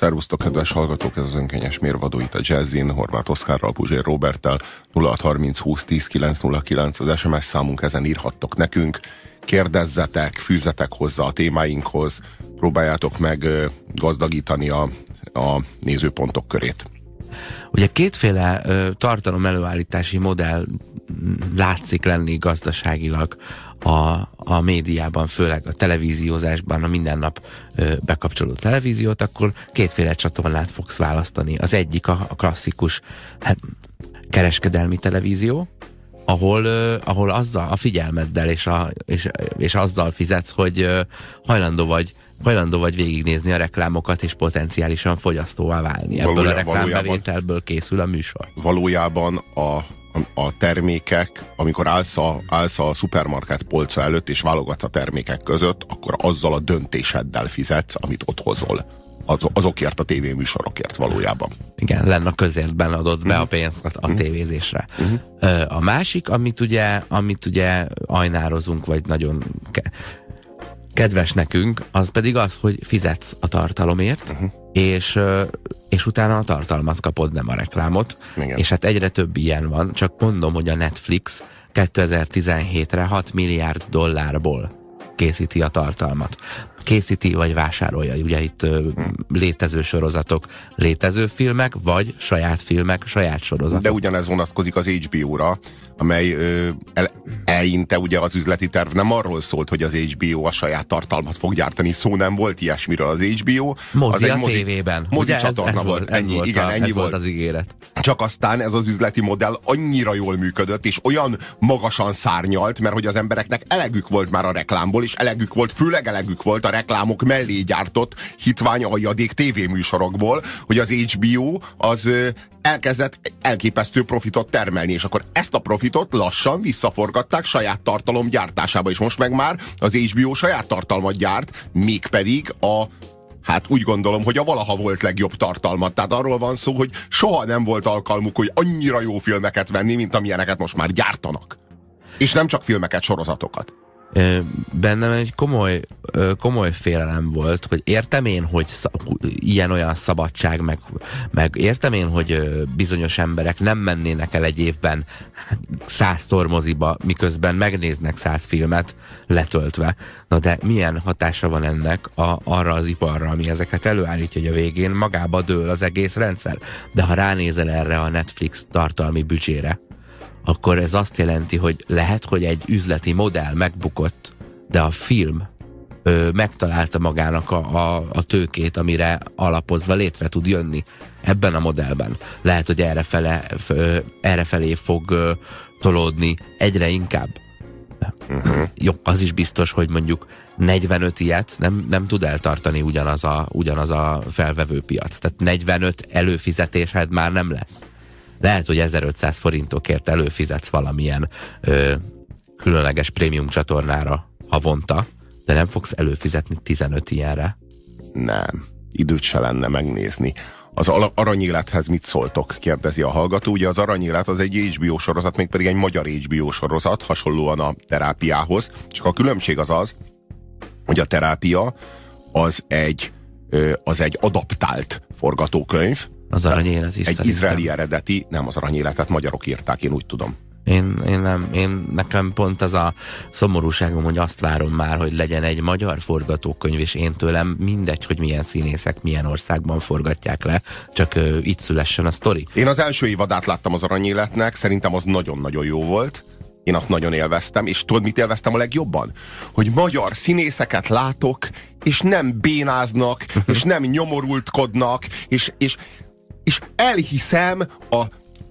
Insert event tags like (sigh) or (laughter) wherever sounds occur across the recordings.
Szervusztok, kedves hallgatók, ez az önkényes mérvadó itt a Jazzin, Horváth Oszkárral, Puzsér Roberttel, 0630 20 10 909 az SMS számunk, ezen írhattok nekünk, kérdezzetek, fűzetek hozzá a témáinkhoz, próbáljátok meg gazdagítani a, a nézőpontok körét. Ugye kétféle tartalom előállítási modell látszik lenni gazdaságilag a, a médiában, főleg a televíziózásban, a minden nap ö, bekapcsoló televíziót, akkor kétféle csatornát fogsz választani. Az egyik a, a klasszikus hát, kereskedelmi televízió, ahol, uh, ahol azzal a figyelmeddel és, a, és, és azzal fizetsz, hogy uh, hajlandó vagy hajlandó vagy végignézni a reklámokat, és potenciálisan fogyasztóvá válni. Ebből a reklámbevételből készül a műsor. Valójában a a termékek, amikor állsz a, állsz a szupermarket polca előtt, és válogatsz a termékek között, akkor azzal a döntéseddel fizetsz, amit ott hozol. Az, azokért a tévéműsorokért valójában. Igen, lenne a közértben adott be uh-huh. a pénzt a uh-huh. tévézésre. Uh-huh. A másik, amit ugye, amit ugye ajnározunk, vagy nagyon kedves nekünk, az pedig az, hogy fizetsz a tartalomért, uh-huh. és, és utána a tartalmat kapod, nem a reklámot. Igen. És hát egyre több ilyen van. Csak mondom, hogy a Netflix 2017-re 6 milliárd dollárból készíti a tartalmat készíti, vagy vásárolja. Ugye itt ö, létező sorozatok, létező filmek, vagy saját filmek, saját sorozatok. De ugyanez vonatkozik az HBO-ra, amely ö, el, eleinte ugye az üzleti terv nem arról szólt, hogy az HBO a saját tartalmat fog gyártani, szó nem volt ilyesmiről az HBO. Mozi az a mozi, tévében. Mozi ugye csatorna ez, ez volt, ennyi, volt igen, a, ennyi ez volt. volt az ígéret. Csak aztán ez az üzleti modell annyira jól működött, és olyan magasan szárnyalt, mert hogy az embereknek elegük volt már a reklámból, és elegük volt, főleg elegük volt a reklámok mellé gyártott hitvány aljadék tévéműsorokból, hogy az HBO az elkezdett elképesztő profitot termelni, és akkor ezt a profitot lassan visszaforgatták saját tartalom gyártásába, és most meg már az HBO saját tartalmat gyárt, mégpedig a Hát úgy gondolom, hogy a valaha volt legjobb tartalmat. Tehát arról van szó, hogy soha nem volt alkalmuk, hogy annyira jó filmeket venni, mint amilyeneket most már gyártanak. És nem csak filmeket, sorozatokat bennem egy komoly, komoly félelem volt, hogy értem én, hogy ilyen-olyan szabadság, meg, meg értem én, hogy bizonyos emberek nem mennének el egy évben százszor moziba, miközben megnéznek száz filmet letöltve. Na de milyen hatása van ennek a, arra az iparra, ami ezeket előállítja, hogy a végén magába dől az egész rendszer. De ha ránézel erre a Netflix tartalmi büdzsére, akkor ez azt jelenti, hogy lehet, hogy egy üzleti modell megbukott, de a film ö, megtalálta magának a, a, a tőkét, amire alapozva létre tud jönni ebben a modellben. Lehet, hogy errefele, ö, errefelé fog ö, tolódni egyre inkább. Uh-huh. Jó, az is biztos, hogy mondjuk 45 ilyet nem, nem tud eltartani ugyanaz a, ugyanaz a felvevő piac. Tehát 45 előfizetésed már nem lesz lehet, hogy 1500 forintokért előfizetsz valamilyen ö, különleges prémium csatornára havonta, de nem fogsz előfizetni 15 ilyenre. Nem, időt se lenne megnézni. Az aranyélethez mit szóltok? kérdezi a hallgató. Ugye az aranyélet az egy HBO sorozat, mégpedig egy magyar HBO sorozat, hasonlóan a terápiához. Csak a különbség az az, hogy a terápia az egy, az egy adaptált forgatókönyv, az aranyélet is Egy szerintem. izraeli eredeti, nem az aranyéletet magyarok írták, én úgy tudom. Én, én nem, én nekem pont az a szomorúságom, hogy azt várom már, hogy legyen egy magyar forgatókönyv, és én tőlem mindegy, hogy milyen színészek milyen országban forgatják le, csak uh, itt szülessen a sztori. Én az első évadát láttam az aranyéletnek, szerintem az nagyon-nagyon jó volt. Én azt nagyon élveztem, és tudod, mit élveztem a legjobban? Hogy magyar színészeket látok, és nem bénáznak, (laughs) és nem nyomorultkodnak, és, és és elhiszem a,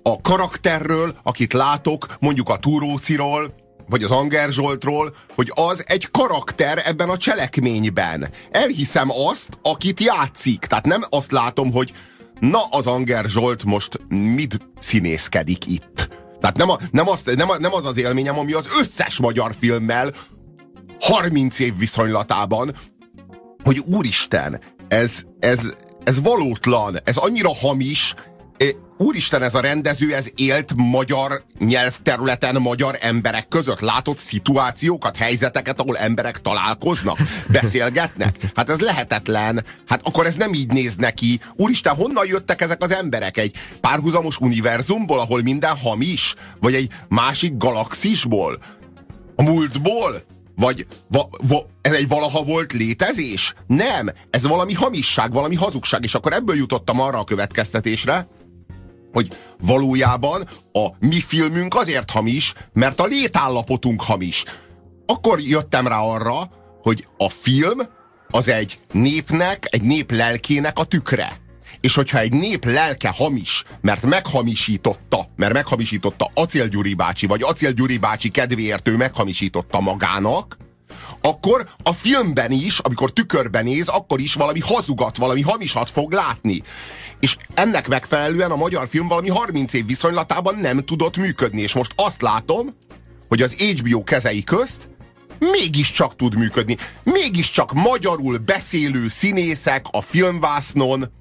a karakterről, akit látok, mondjuk a Túróciról, vagy az Anger Zsoltról, hogy az egy karakter ebben a cselekményben. Elhiszem azt, akit játszik. Tehát nem azt látom, hogy na az Anger Zsolt most mit színészkedik itt. Tehát nem, a, nem, azt, nem, a, nem az az élményem, ami az összes magyar filmmel 30 év viszonylatában, hogy úristen, ez, ez, ez valótlan, ez annyira hamis, úristen, ez a rendező, ez élt magyar nyelvterületen magyar emberek között. Látott szituációkat, helyzeteket, ahol emberek találkoznak, (laughs) beszélgetnek? Hát ez lehetetlen. Hát akkor ez nem így néz neki. Úristen, honnan jöttek ezek az emberek? Egy párhuzamos univerzumból, ahol minden hamis? Vagy egy másik galaxisból? A múltból? Vagy va, va, ez egy valaha volt létezés? Nem, ez valami hamisság, valami hazugság, és akkor ebből jutottam arra a következtetésre, hogy valójában a mi filmünk azért hamis, mert a létállapotunk hamis. Akkor jöttem rá arra, hogy a film az egy népnek, egy nép lelkének a tükre. És hogyha egy nép lelke hamis, mert meghamisította, mert meghamisította Acél Gyuri bácsi, vagy Acél Gyuri bácsi kedvéért ő meghamisította magának, akkor a filmben is, amikor tükörben néz, akkor is valami hazugat, valami hamisat fog látni. És ennek megfelelően a magyar film valami 30 év viszonylatában nem tudott működni. És most azt látom, hogy az HBO kezei közt mégiscsak tud működni. Mégiscsak magyarul beszélő színészek a filmvásznon,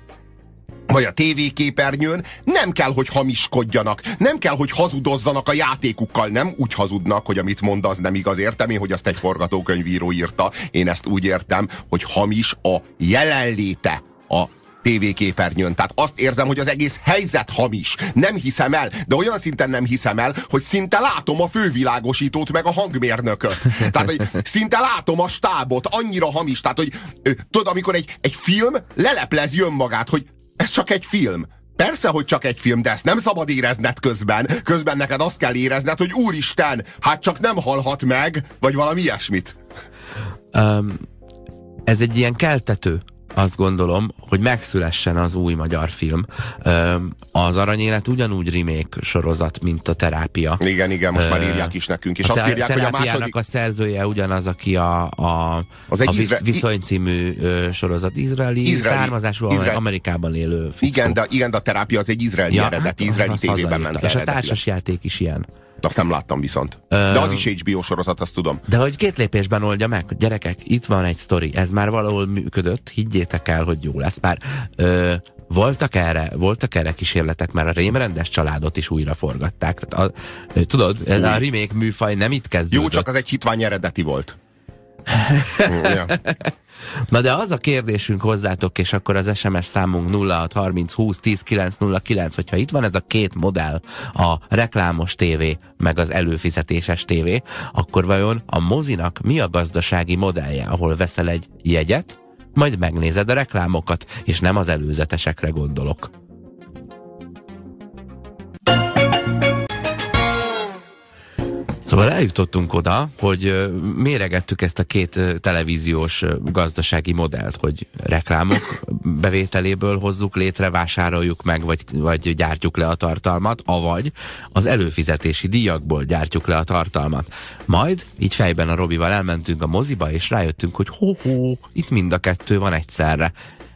vagy a tévéképernyőn nem kell, hogy hamiskodjanak, nem kell, hogy hazudozzanak a játékukkal, nem úgy hazudnak, hogy amit mond, az nem igaz. Értem én, hogy azt egy forgatókönyvíró írta. Én ezt úgy értem, hogy hamis a jelenléte a tévéképernyőn. Tehát azt érzem, hogy az egész helyzet hamis. Nem hiszem el, de olyan szinten nem hiszem el, hogy szinte látom a fővilágosítót meg a hangmérnököt. Tehát, hogy szinte látom a stábot, annyira hamis. Tehát, hogy tudod, amikor egy, egy film leleplezi önmagát, hogy ez csak egy film. Persze, hogy csak egy film, de ezt nem szabad érezned közben. Közben neked azt kell érezned, hogy úristen, hát csak nem halhat meg, vagy valami ilyesmit. Um, ez egy ilyen keltető azt gondolom, hogy megszülessen az új magyar film. Az Aranyélet ugyanúgy remake sorozat, mint a Terápia. Igen, igen, most már írják is nekünk. És a azt írják, hogy a második... a szerzője ugyanaz, aki a, a, az egy a izra... Viszony című sorozat. Izraeli, izraeli származású izraeli. Amerikában élő fickó. Igen, de, igen, de a Terápia az egy izraeli ja, eredeti, hát, izraeli tévében ment És a társas játék is ilyen. Azt nem láttam viszont. De az is HBO sorozat, azt tudom. De hogy két lépésben oldja meg, hogy gyerekek, itt van egy sztori, ez már valahol működött, higgyétek el, hogy jó lesz. Bár ö, voltak erre, voltak erre kísérletek, mert a rémrendes családot is újra forgatták. Tehát a, tudod, ez a remake műfaj nem itt kezdődött. Jó, csak az egy hitvány eredeti volt. ja. (laughs) Na de az a kérdésünk hozzátok, és akkor az SMS számunk 0630 20 10 909, hogyha itt van ez a két modell, a reklámos tévé, meg az előfizetéses tévé, akkor vajon a mozinak mi a gazdasági modellje, ahol veszel egy jegyet, majd megnézed a reklámokat, és nem az előzetesekre gondolok. Szóval eljutottunk oda, hogy méregettük ezt a két televíziós gazdasági modellt, hogy reklámok bevételéből hozzuk létre, vásároljuk meg, vagy, vagy gyártjuk le a tartalmat, avagy az előfizetési díjakból gyártjuk le a tartalmat. Majd így fejben a Robival elmentünk a moziba, és rájöttünk, hogy hó-hó, itt mind a kettő van egyszerre.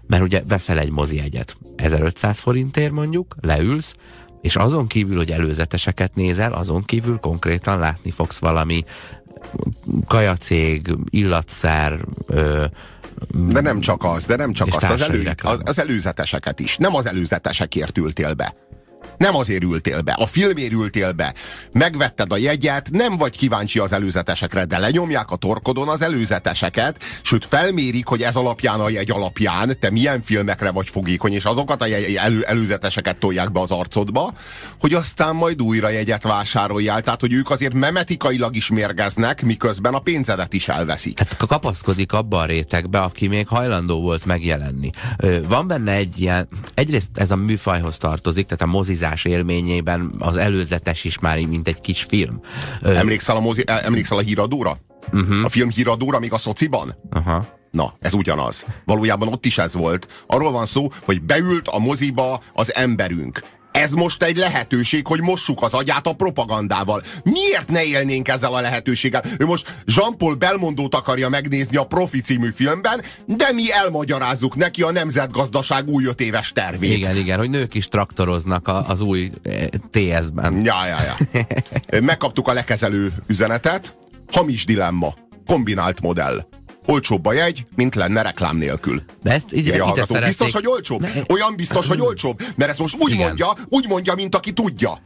Mert ugye veszel egy mozi egyet, 1500 forintért mondjuk, leülsz, és azon kívül, hogy előzeteseket nézel, azon kívül konkrétan látni fogsz valami kajacég, illatszer, ö, de nem csak az, de nem csak azt, az, elő, az, az előzeteseket is. Nem az előzetesekért ültél be. Nem azért ültél be, a filmért ültél be. Megvetted a jegyet, nem vagy kíváncsi az előzetesekre, de lenyomják a torkodon az előzeteseket, sőt felmérik, hogy ez alapján a jegy alapján te milyen filmekre vagy fogékony, és azokat a elő, előzeteseket tolják be az arcodba, hogy aztán majd újra jegyet vásároljál. Tehát, hogy ők azért memetikailag is mérgeznek, miközben a pénzedet is elveszik. Hát kapaszkodik abba a rétegbe, aki még hajlandó volt megjelenni. Van benne egy ilyen, egyrészt ez a műfajhoz tartozik, tehát a mozizás élményében az előzetes is már mint egy kis film. Emlékszel a, mozi, emlékszel a híradóra? Uh-huh. A film híradóra még a szociban? Aha. Na, ez ugyanaz. Valójában ott is ez volt. Arról van szó, hogy beült a moziba az emberünk ez most egy lehetőség, hogy mossuk az agyát a propagandával. Miért ne élnénk ezzel a lehetőséggel? Ő most Jean-Paul Belmondót akarja megnézni a Profi című filmben, de mi elmagyarázzuk neki a nemzetgazdaság új öt éves tervét. Igen, igen, hogy nők is traktoroznak a, az új eh, TS-ben. Ja, ja, ja. (laughs) Megkaptuk a lekezelő üzenetet. Hamis dilemma. Kombinált modell. Olcsóbb a jegy, mint lenne reklám nélkül. De ezt ide, ide szeretnék... Biztos, hogy olcsóbb? Ne, Olyan biztos, hogy olcsóbb? Mert ezt most úgy mondja, úgy mondja, mint aki tudja.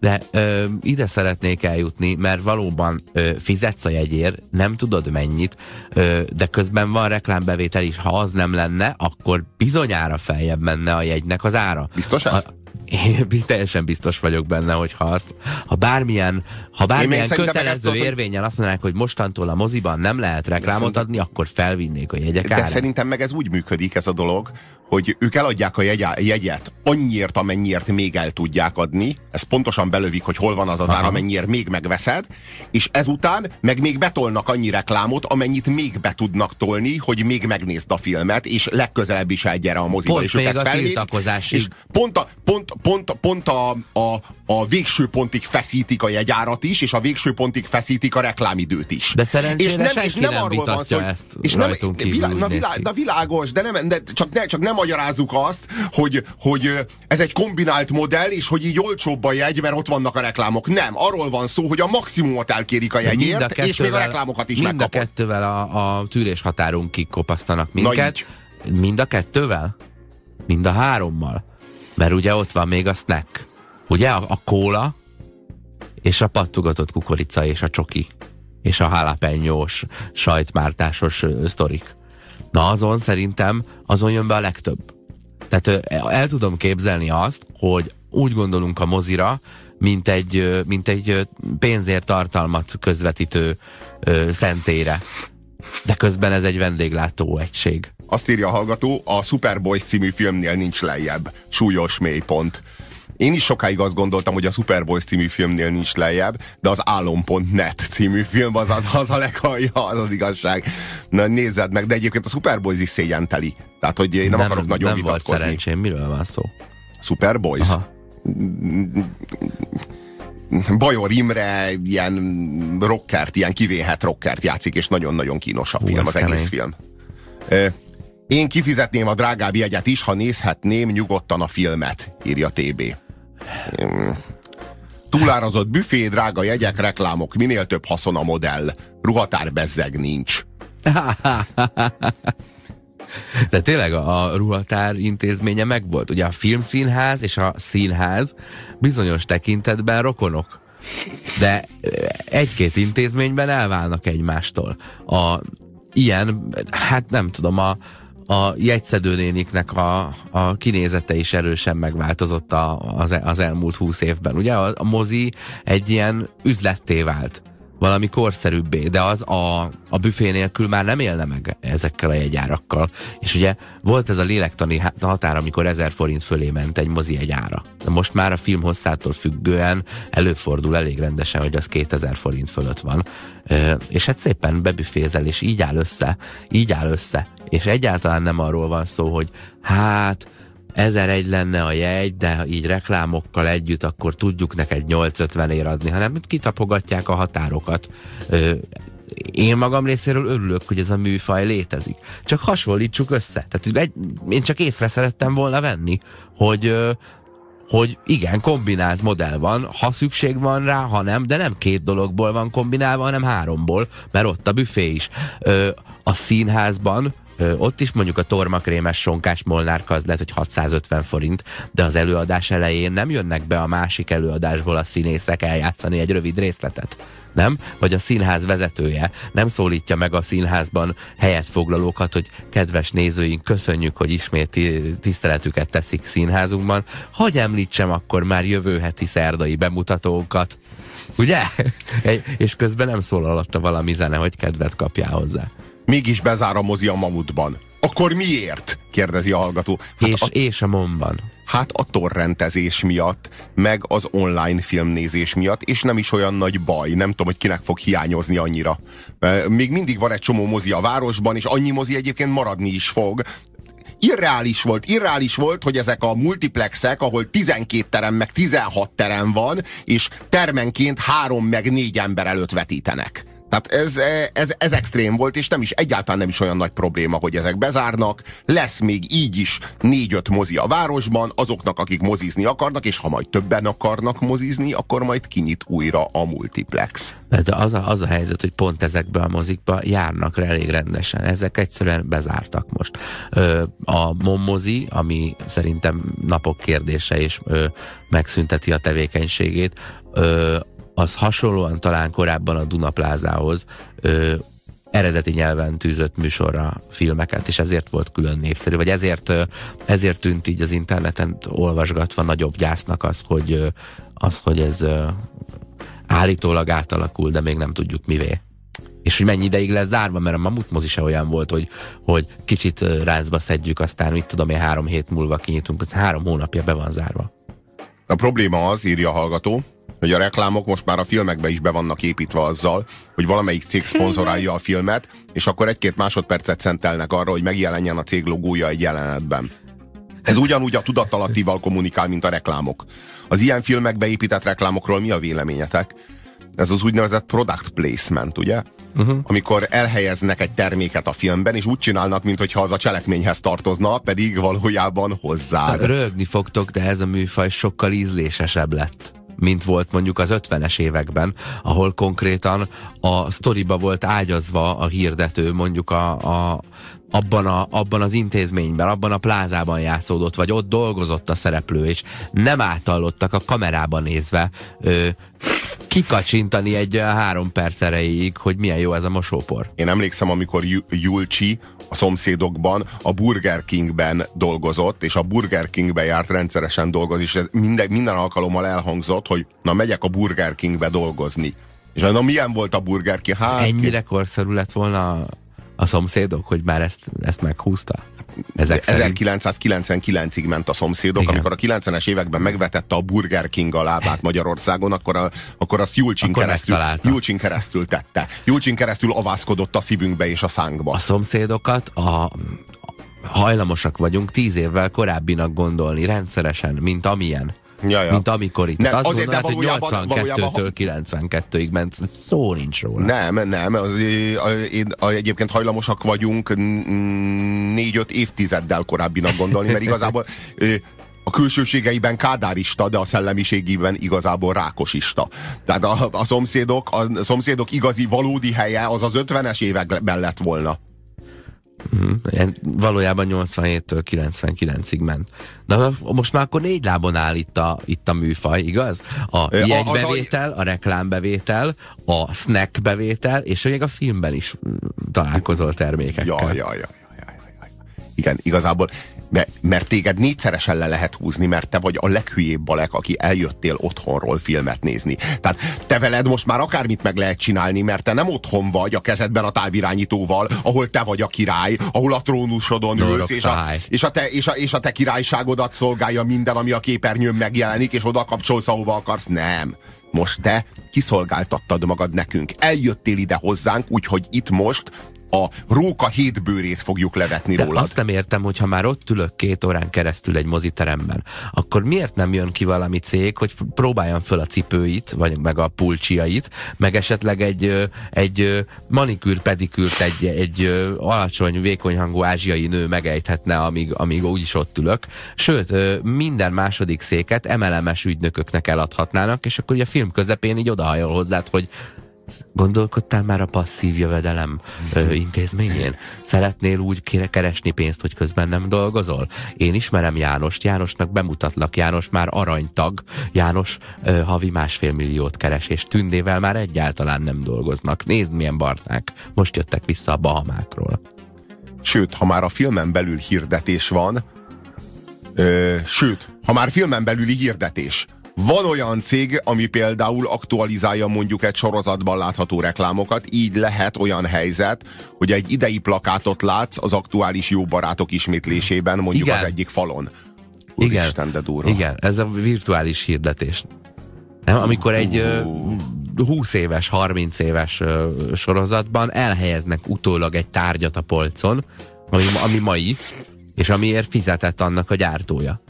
De ö, ide szeretnék eljutni, mert valóban ö, fizetsz a jegyért, nem tudod mennyit, ö, de közben van reklámbevétel is. Ha az nem lenne, akkor bizonyára feljebb menne a jegynek az ára. Biztos ez? A, én (laughs) teljesen biztos vagyok benne, hogy ha azt, ha bármilyen, ha bármilyen kötelező érvényen azt mondanák, hogy mostantól a moziban nem lehet reklámot adni, akkor felvinnék a jegyek De szerintem meg ez úgy működik ez a dolog, hogy ők eladják a jegyet annyiért, amennyiért még el tudják adni, ez pontosan belövik, hogy hol van az az ár, amennyiért még megveszed, és ezután meg még betolnak annyi reklámot, amennyit még be tudnak tolni, hogy még megnézd a filmet, és legközelebb is egy a moziba. Pont és még a tiltakozásig. És pont a, pont, pont, pont a, a, a végső pontig feszítik a jegyárat is, és a végső pontig feszítik a reklámidőt is. De szerencsére és nem, és nem, nem arról van szó, ezt és nem, kívül vilá, na, vilá, na világos, de, nem, de csak, ne, csak nem magyarázzuk azt, hogy, hogy ez egy kombinált modell, és hogy így olcsóbb a jegy, mert ott vannak a reklámok. Nem, arról van szó, hogy a maximumot elkérik a jegyért, a és még a reklámokat is mind megkapod. Mind a kettővel a, a tűrés határunkig kopasztanak minket. Mind a kettővel? Mind a hárommal? Mert ugye ott van még a snack. Ugye a, a kóla, és a pattugatott kukorica, és a csoki, és a halapenyós, sajtmártásos sztorik. Na azon szerintem azon jön be a legtöbb. Tehát el tudom képzelni azt, hogy úgy gondolunk a mozira, mint egy, mint egy pénzért tartalmat közvetítő szentére. De közben ez egy vendéglátó egység. Azt írja a hallgató, a Superboys című filmnél nincs lejjebb. Súlyos mélypont. Én is sokáig azt gondoltam, hogy a Superboys című filmnél nincs lejjebb, de az Álom.net című film az az, az a legalja, az az igazság. Na nézzed meg, de egyébként a Superboys is szégyenteli. Tehát, hogy én nem, nem akarok nagyon nem vitatkozni. volt szerencsém, miről van szó? Superboys? Aha. Bajor Imre ilyen rockert, ilyen kivéhet rockert játszik, és nagyon-nagyon kínos a film, Hú, az kemény. egész film. Én kifizetném a drágább jegyet is, ha nézhetném nyugodtan a filmet, írja TB. Túlárazott büfé, drága jegyek, reklámok, minél több haszon a modell. Ruhatár bezzeg nincs. De tényleg a ruhatár intézménye megvolt. Ugye a filmszínház és a színház bizonyos tekintetben rokonok. De egy-két intézményben elválnak egymástól. A ilyen, hát nem tudom, a, a jegyszedőnéniknek a, a kinézete is erősen megváltozott a, az, az elmúlt húsz évben. Ugye a, a mozi egy ilyen üzletté vált valami korszerűbbé, de az a, a büfé nélkül már nem élne meg ezekkel a jegyárakkal. És ugye volt ez a lélektani határ, amikor 1000 forint fölé ment egy mozi jegyára. De most már a film hosszától függően előfordul elég rendesen, hogy az 2000 forint fölött van. És hát szépen bebüfézel, és így áll össze, így áll össze. És egyáltalán nem arról van szó, hogy hát egy lenne a jegy, de így reklámokkal együtt akkor tudjuk neked 850 ér adni, hanem kitapogatják a határokat. Ö, én magam részéről örülök, hogy ez a műfaj létezik. Csak hasonlítsuk össze. Tehát egy, én csak észre szerettem volna venni, hogy hogy igen, kombinált modell van, ha szükség van rá, ha nem, de nem két dologból van kombinálva, hanem háromból, mert ott a büfé is. Ö, a színházban Ö, ott is mondjuk a tormakrémes sonkás molnárka az lehet, hogy 650 forint, de az előadás elején nem jönnek be a másik előadásból a színészek eljátszani egy rövid részletet. Nem? Vagy a színház vezetője nem szólítja meg a színházban helyet foglalókat, hogy kedves nézőink, köszönjük, hogy ismét tiszteletüket teszik színházunkban. Hogy említsem akkor már jövő heti szerdai bemutatókat. Ugye? (laughs) És közben nem szól alatta valami zene, hogy kedvet kapjál hozzá mégis bezár a mozi a mamutban. Akkor miért? kérdezi a hallgató. Hát és, a, és a momban. Hát a torrentezés miatt, meg az online filmnézés miatt, és nem is olyan nagy baj. Nem tudom, hogy kinek fog hiányozni annyira. Még mindig van egy csomó mozi a városban, és annyi mozi egyébként maradni is fog irreális volt, irreális volt, hogy ezek a multiplexek, ahol 12 terem, meg 16 terem van, és termenként három meg négy ember előtt vetítenek. Tehát ez, ez, ez extrém volt, és nem is egyáltalán nem is olyan nagy probléma, hogy ezek bezárnak. Lesz még így is négy-öt mozi a városban, azoknak, akik mozizni akarnak, és ha majd többen akarnak mozizni, akkor majd kinyit újra a multiplex. De az a, az a helyzet, hogy pont ezekbe a mozikba járnak elég rendesen. Ezek egyszerűen bezártak most. Ö, a mommozi, ami szerintem napok kérdése, és ö, megszünteti a tevékenységét, ö, az hasonlóan talán korábban a Dunaplázához ö, eredeti nyelven tűzött műsorra filmeket, és ezért volt külön népszerű, vagy ezért, ezért tűnt így az interneten olvasgatva nagyobb gyásznak az, hogy, az, hogy ez állítólag átalakul, de még nem tudjuk mivé. És hogy mennyi ideig lesz zárva, mert a Mamut mozi se olyan volt, hogy, hogy kicsit ráncba szedjük, aztán mit tudom én, három hét múlva kinyitunk, három hónapja be van zárva. A probléma az, írja a hallgató, hogy a reklámok most már a filmekbe is be vannak építve azzal, hogy valamelyik cég szponzorálja a filmet, és akkor egy-két másodpercet szentelnek arra, hogy megjelenjen a cég logója egy jelenetben. Ez ugyanúgy a tudattalattival kommunikál, mint a reklámok. Az ilyen filmekbe épített reklámokról mi a véleményetek? Ez az úgynevezett product placement, ugye? Uh-huh. Amikor elhelyeznek egy terméket a filmben, és úgy csinálnak, mintha az a cselekményhez tartozna, pedig valójában hozzá. Rögni fogtok, de ez a műfaj sokkal ízlésesebb lett mint volt mondjuk az 50-es években, ahol konkrétan a sztoriba volt ágyazva a hirdető, mondjuk a, a, abban, a, abban az intézményben, abban a plázában játszódott, vagy ott dolgozott a szereplő, és nem átallottak a kamerában nézve ö, kikacsintani egy három perc erejéig, hogy milyen jó ez a mosópor. Én emlékszem, amikor Julcsi a szomszédokban a Burger Kingben dolgozott, és a Burger Kingben járt rendszeresen dolgozni, és minden, minden alkalommal elhangzott, hogy na megyek a Burger Kingbe dolgozni. És na milyen volt a Burger King? Hát, ennyire korszerű lett volna a szomszédok, hogy már ezt, ezt meghúzta? Ezek 1999-ig ment a szomszédok, Igen. amikor a 90-es években megvetette a Burger King a lábát Magyarországon, akkor, a, akkor azt Julcsin keresztül, Julcsin keresztül tette. Julcsin keresztül avászkodott a szívünkbe és a szánkba. A szomszédokat a hajlamosak vagyunk tíz évvel korábbinak gondolni rendszeresen, mint amilyen. Ja, ja. mint amikor itt. Nem, azt azért, mondanád, hogy 82-től 92-ig ment, szó nincs róla. Nem, nem, az, én, egyébként hajlamosak vagyunk négy-öt évtizeddel korábbinak gondolni, mert igazából a külsőségeiben kádárista, de a szellemiségében igazából rákosista. Tehát a, a, szomszédok, a szomszédok igazi, valódi helye az az 50-es években lett volna. Uh-huh. Valójában 87-től 99-ig ment. Na most már akkor négy lábon áll itt a, itt a műfaj, igaz? A jegybevétel, a reklámbevétel, a snack bevétel, és még a filmben is mm, találkozol termékekkel. Ja, ja, ja, ja, ja, ja. Igen, igazából mert téged négyszeresen le lehet húzni, mert te vagy a leghülyébb balek, aki eljöttél otthonról filmet nézni. Tehát te veled most már akármit meg lehet csinálni, mert te nem otthon vagy a kezedben a távirányítóval, ahol te vagy a király, ahol a trónusodon no, ülsz, és a, és, a te, és, a, és a te királyságodat szolgálja minden, ami a képernyőn megjelenik, és oda kapcsolsz, ahova akarsz. Nem. Most te kiszolgáltattad magad nekünk. Eljöttél ide hozzánk, úgyhogy itt most a róka hétbőrét fogjuk levetni De rólad. azt nem értem, hogy ha már ott ülök két órán keresztül egy moziteremben, akkor miért nem jön ki valami cég, hogy próbáljam föl a cipőit, vagy meg a pulcsiait, meg esetleg egy, egy manikűr, pedikűrt egy, egy alacsony, vékony hangú ázsiai nő megejthetne, amíg, amíg úgyis ott ülök. Sőt, minden második széket emelemes ügynököknek eladhatnának, és akkor ugye a film közepén így odahajol hozzád, hogy Gondolkodtál már a passzív jövedelem ö, intézményén? Szeretnél úgy kére keresni pénzt, hogy közben nem dolgozol? Én ismerem Jánost, Jánosnak bemutatlak, János már aranytag, János ö, havi másfél milliót keres, és Tündével már egyáltalán nem dolgoznak. Nézd, milyen barták. Most jöttek vissza a Bahamákról. Sőt, ha már a filmen belül hirdetés van, ö, sőt, ha már filmen belüli hirdetés, van olyan cég, ami például aktualizálja mondjuk egy sorozatban látható reklámokat, így lehet olyan helyzet, hogy egy idei plakátot látsz az aktuális jó barátok ismétlésében, mondjuk Igen. az egyik falon. Úristen, Igen. de durva. Igen, ez a virtuális hirdetés. Nem, amikor egy uh, 20 éves, 30 éves sorozatban elhelyeznek utólag egy tárgyat a polcon, ami, ami mai, és amiért fizetett annak a gyártója.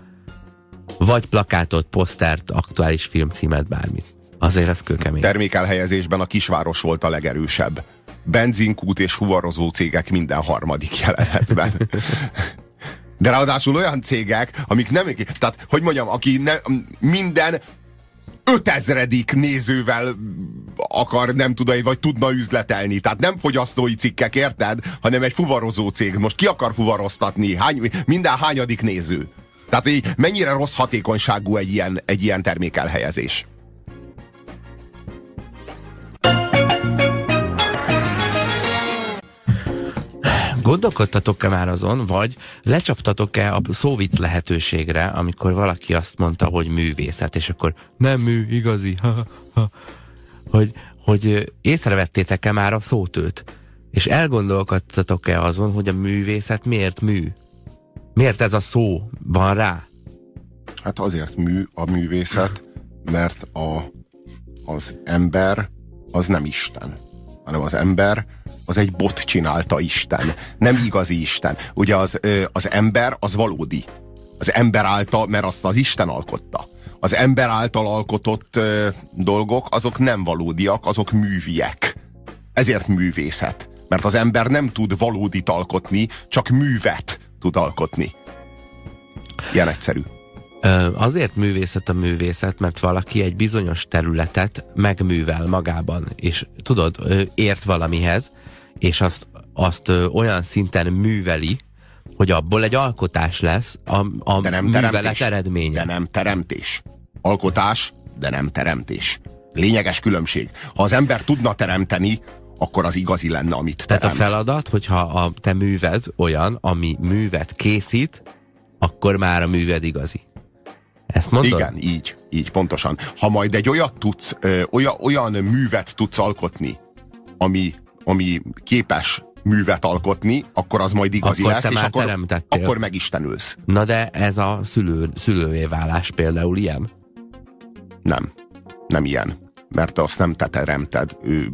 Vagy plakátot, posztert, aktuális filmcímet, bármit. Azért ez kőkemény. Termékelhelyezésben a kisváros volt a legerősebb. Benzinkút és fuvarozó cégek minden harmadik jelenetben. De ráadásul olyan cégek, amik nem... Tehát, hogy mondjam, aki ne, minden ötezredik nézővel akar, nem tudom, vagy tudna üzletelni. Tehát nem fogyasztói cikkek, érted? Hanem egy fuvarozó cég. Most ki akar fuvaroztatni? Hány, minden hányadik néző? Tehát, hogy mennyire rossz hatékonyságú egy ilyen, egy ilyen termékelhelyezés. Gondolkodtatok-e már azon, vagy lecsaptatok-e a szóvic lehetőségre, amikor valaki azt mondta, hogy művészet, és akkor nem mű, igazi, ha, ha, hogy, hogy észrevettétek-e már a szótőt, és elgondolkodtatok-e azon, hogy a művészet miért mű? Miért ez a szó van rá? Hát azért mű a művészet, mert a, az ember az nem Isten hanem az ember az egy bot csinálta Isten, nem igazi Isten. Ugye az, az ember az valódi. Az ember által, mert azt az Isten alkotta. Az ember által alkotott ö, dolgok, azok nem valódiak, azok műviek. Ezért művészet. Mert az ember nem tud valódit alkotni, csak művet tud alkotni. Ilyen egyszerű. Azért művészet a művészet, mert valaki egy bizonyos területet megművel magában, és tudod, ért valamihez, és azt, azt olyan szinten műveli, hogy abból egy alkotás lesz a, a de nem művelet teremtés. eredménye. De nem teremtés. Alkotás, de nem teremtés. Lényeges különbség. Ha az ember tudna teremteni, akkor az igazi lenne, amit teremt. Tehát a feladat, hogyha a te műved olyan, ami művet készít, akkor már a műved igazi. Ezt mondod? Igen, így, így, pontosan. Ha majd egy olyat tudsz, ö, olyan, olyan művet tudsz alkotni, ami, ami képes művet alkotni, akkor az majd igazi akkor lesz, és akkor, akkor megistenülsz. Na de ez a szülő, szülővé válás például ilyen? Nem. Nem ilyen. Mert azt nem te teremted, ő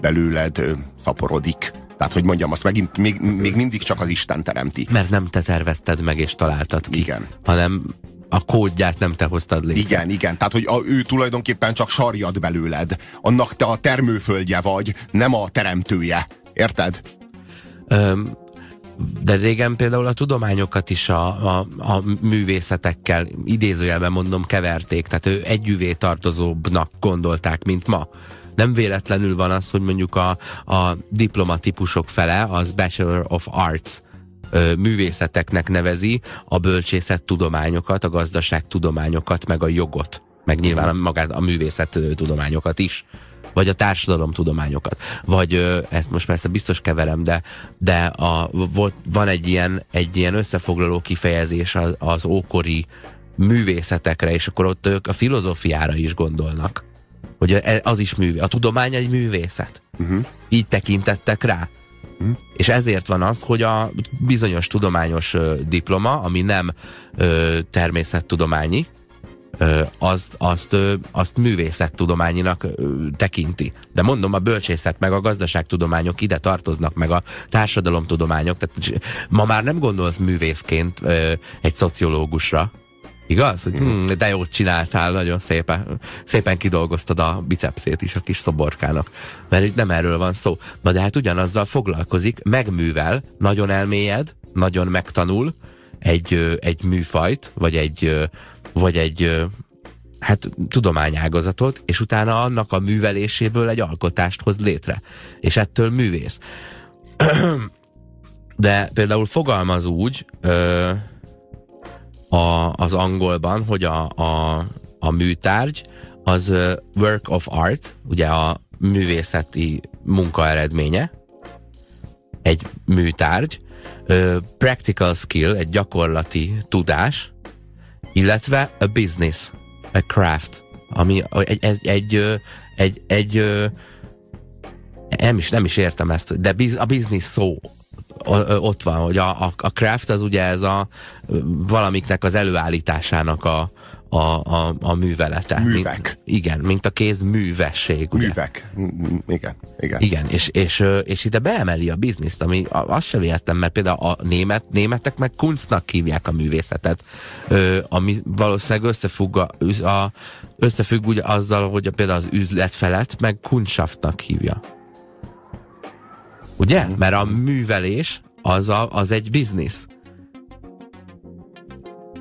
belőled szaporodik. Tehát, hogy mondjam, azt megint még, még mindig csak az Isten teremti. Mert nem te tervezted meg és találtad ki. Igen. Hanem a kódját nem te hoztad létre. Igen, igen. Tehát, hogy a, ő tulajdonképpen csak sarjad belőled. Annak te a termőföldje vagy, nem a teremtője. Érted? Öm, de régen például a tudományokat is a, a, a művészetekkel, idézőjelben mondom, keverték. Tehát ő együvé tartozóbbnak gondolták, mint ma. Nem véletlenül van az, hogy mondjuk a, a diplomatípusok fele az Bachelor of Arts művészeteknek nevezi a bölcsészet tudományokat, a gazdaság tudományokat, meg a jogot, meg nyilván magát a művészet tudományokat is vagy a társadalom tudományokat. Vagy ezt most persze biztos keverem, de, de a, volt, van egy ilyen, egy ilyen összefoglaló kifejezés az, az ókori művészetekre, és akkor ott ők a filozófiára is gondolnak. Hogy e, az is művé, a tudomány egy művészet. Uh-huh. Így tekintettek rá. Hm? És ezért van az, hogy a bizonyos tudományos ö, diploma, ami nem ö, természettudományi, ö, azt, azt, ö, azt művészettudományinak ö, tekinti. De mondom, a bölcsészet meg a gazdaságtudományok ide tartoznak, meg a társadalomtudományok. Tehát ma már nem gondolsz művészként ö, egy szociológusra, Igaz? Hogy, hmm, de jót csináltál, nagyon szépen, szépen kidolgoztad a bicepszét is a kis szoborkának. Mert itt nem erről van szó. Na de hát ugyanazzal foglalkozik, megművel, nagyon elmélyed, nagyon megtanul egy, egy műfajt, vagy egy, vagy egy hát tudományágazatot, és utána annak a műveléséből egy alkotást hoz létre. És ettől művész. (clears throat) De például fogalmaz úgy, ö, a, az angolban, hogy a, a, a műtárgy az work of art, ugye a művészeti munka eredménye, egy műtárgy, practical skill, egy gyakorlati tudás, illetve a business, a craft, ami egy, egy, egy, egy, egy nem is, nem is értem ezt, de biz, a business szó ott van, hogy a, a, a craft az ugye ez a valamiknek az előállításának a, a, a, a művelete. Művek. Mint, igen, mint a kéz művesség. Ugye? Művek. Igen, igen. Igen, és, és, és ide beemeli a bizniszt, ami az se véletlen, mert például a német, németek meg kunstnak hívják a művészetet, ami valószínűleg összefügg, a, a, összefügg ugye azzal, hogy a, például az üzletfelet meg kunstschaftnak hívja. Ugye? Mm. Mert a művelés az, a, az egy biznisz.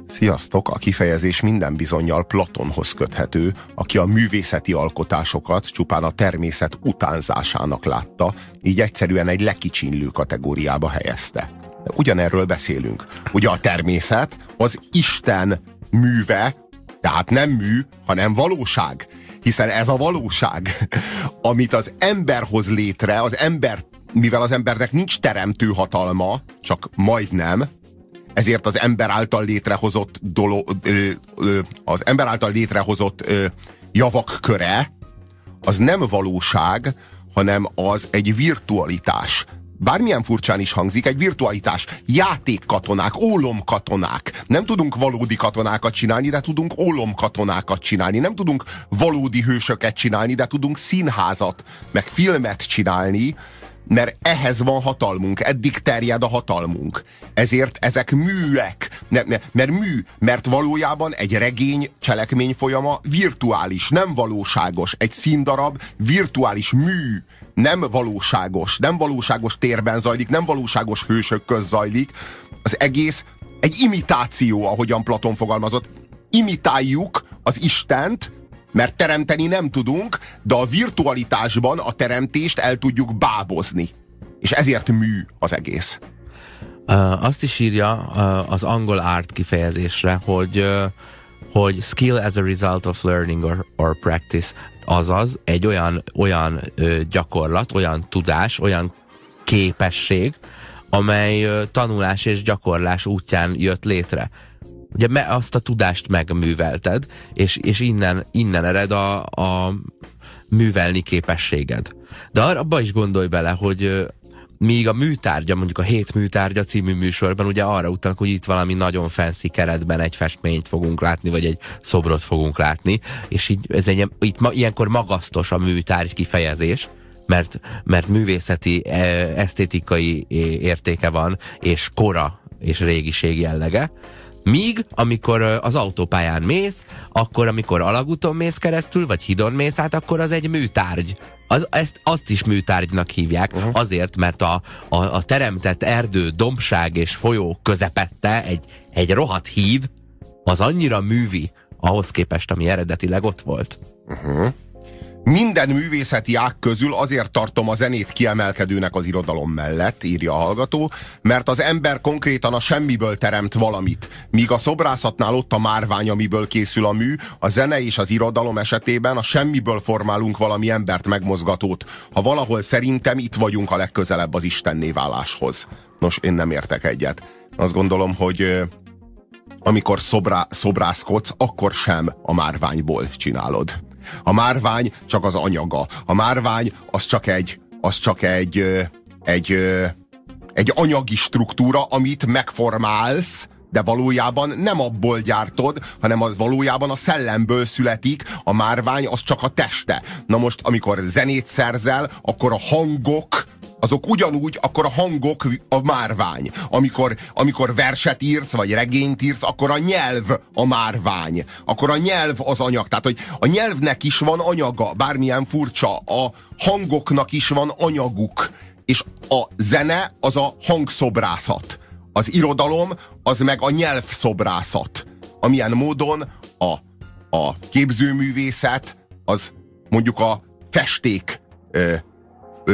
Sziasztok! A kifejezés minden bizonyal Platonhoz köthető, aki a művészeti alkotásokat csupán a természet utánzásának látta, így egyszerűen egy lekicsinlő kategóriába helyezte. De ugyanerről beszélünk. Ugye a természet az Isten műve, tehát nem mű, hanem valóság. Hiszen ez a valóság, (laughs) amit az ember hoz létre, az ember, mivel az embernek nincs teremtő hatalma, csak majdnem, ezért az ember által létrehozott dolo, ö, ö, az ember által létrehozott ö, javak köre, az nem valóság, hanem az egy virtualitás. Bármilyen furcsán is hangzik, egy virtualitás. Játékkatonák, ólomkatonák. Nem tudunk valódi katonákat csinálni, de tudunk ólomkatonákat csinálni. Nem tudunk valódi hősöket csinálni, de tudunk színházat, meg filmet csinálni, mert ehhez van hatalmunk, eddig terjed a hatalmunk. Ezért ezek műek, ne, ne, mert mű, mert valójában egy regény cselekmény folyama virtuális, nem valóságos. Egy színdarab virtuális mű, nem valóságos, nem valóságos térben zajlik, nem valóságos hősök köz zajlik. Az egész egy imitáció, ahogyan Platon fogalmazott. Imitáljuk az Istent, mert teremteni nem tudunk, de a virtualitásban a teremtést el tudjuk bábozni. És ezért mű az egész. Azt is írja az angol art kifejezésre, hogy, hogy skill as a result of learning or, or practice, azaz egy olyan, olyan gyakorlat, olyan tudás, olyan képesség, amely tanulás és gyakorlás útján jött létre ugye me, azt a tudást megművelted, és, és innen, innen ered a, a művelni képességed. De arra is gondolj bele, hogy míg a műtárgya, mondjuk a Hét műtárgya című műsorban ugye arra utalnak, hogy itt valami nagyon fancy keretben egy festményt fogunk látni, vagy egy szobrot fogunk látni, és így ez egy, itt ma, ilyenkor magasztos a műtárgy kifejezés, mert, mert művészeti, e, esztétikai értéke van, és kora és régiség jellege, Míg, amikor az autópályán mész, akkor amikor alagúton mész keresztül, vagy hidon mész át, akkor az egy műtárgy. Az, ezt, azt is műtárgynak hívják, uh-huh. azért, mert a, a, a teremtett erdő, dombság és folyó közepette egy, egy rohadt híd, az annyira művi ahhoz képest, ami eredetileg ott volt. Uh-huh. Minden művészeti ág közül azért tartom a zenét kiemelkedőnek az irodalom mellett, írja a hallgató, mert az ember konkrétan a semmiből teremt valamit. Míg a szobrászatnál ott a márvány, amiből készül a mű, a zene és az irodalom esetében a semmiből formálunk valami embert megmozgatót. Ha valahol szerintem itt vagyunk a legközelebb az istenné váláshoz. Nos, én nem értek egyet. Azt gondolom, hogy amikor szobrá, szobrászkodsz, akkor sem a márványból csinálod. A márvány csak az anyaga. A márvány az csak egy, az csak egy, egy, egy anyagi struktúra, amit megformálsz, de valójában nem abból gyártod, hanem az valójában a szellemből születik, a márvány az csak a teste. Na most, amikor zenét szerzel, akkor a hangok, azok ugyanúgy, akkor a hangok a márvány. Amikor, amikor verset írsz, vagy regényt írsz, akkor a nyelv a márvány. Akkor a nyelv az anyag. Tehát, hogy a nyelvnek is van anyaga, bármilyen furcsa. A hangoknak is van anyaguk. És a zene az a hangszobrászat. Az irodalom az meg a nyelvszobrászat. Amilyen módon a, a képzőművészet az mondjuk a festék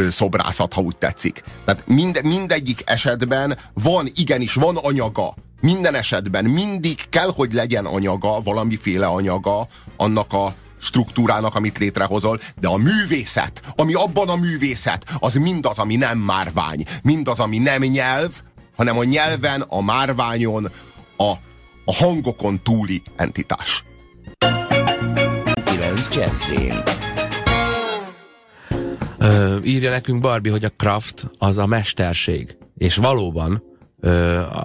szobrászat, ha úgy tetszik. Tehát mind, mindegyik esetben van, igenis van anyaga. Minden esetben mindig kell, hogy legyen anyaga, valamiféle anyaga annak a struktúrának, amit létrehozol, de a művészet, ami abban a művészet, az mindaz, ami nem márvány, mindaz, ami nem nyelv, hanem a nyelven, a márványon, a, a hangokon túli entitás. 9 Jazzin. Ö, írja nekünk Barbie, hogy a craft az a mesterség. És valóban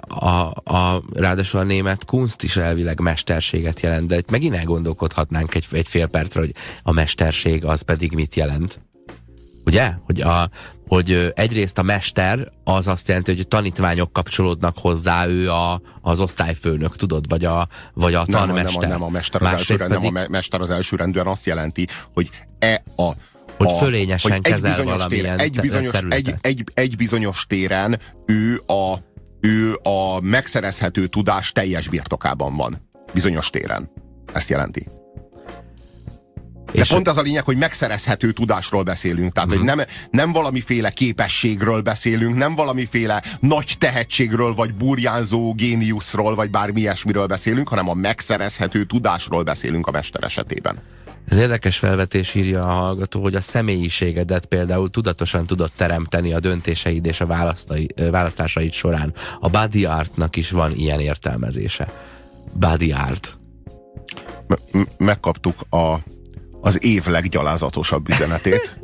a, a, ráadásul a német kunst is elvileg mesterséget jelent, de itt megint elgondolkodhatnánk egy, egy fél percre, hogy a mesterség az pedig mit jelent. Ugye? Hogy, a, hogy egyrészt a mester az azt jelenti, hogy a tanítványok kapcsolódnak hozzá, ő a, az osztályfőnök, tudod, vagy a, vagy a tanmester. Nem, nem, nem, a mester az, első, pedig... nem, a mester az első rendűen azt jelenti, hogy e a hogy a, fölényesen hogy kezel egy bizonyos téren, egy bizonyos, egy, egy, egy bizonyos téren ő a, ő a megszerezhető tudás teljes birtokában van. Bizonyos téren. Ezt jelenti. De és pont az a lényeg, hogy megszerezhető tudásról beszélünk. Tehát, hmm. hogy nem, nem valamiféle képességről beszélünk, nem valamiféle nagy tehetségről, vagy burjánzó géniuszról, vagy bármi ilyesmiről beszélünk, hanem a megszerezhető tudásról beszélünk a mester esetében. Ez érdekes felvetés írja a hallgató, hogy a személyiségedet például tudatosan tudod teremteni a döntéseid és a választásaid során. A body artnak is van ilyen értelmezése. Body art. Me megkaptuk a, az év leggyalázatosabb üzenetét.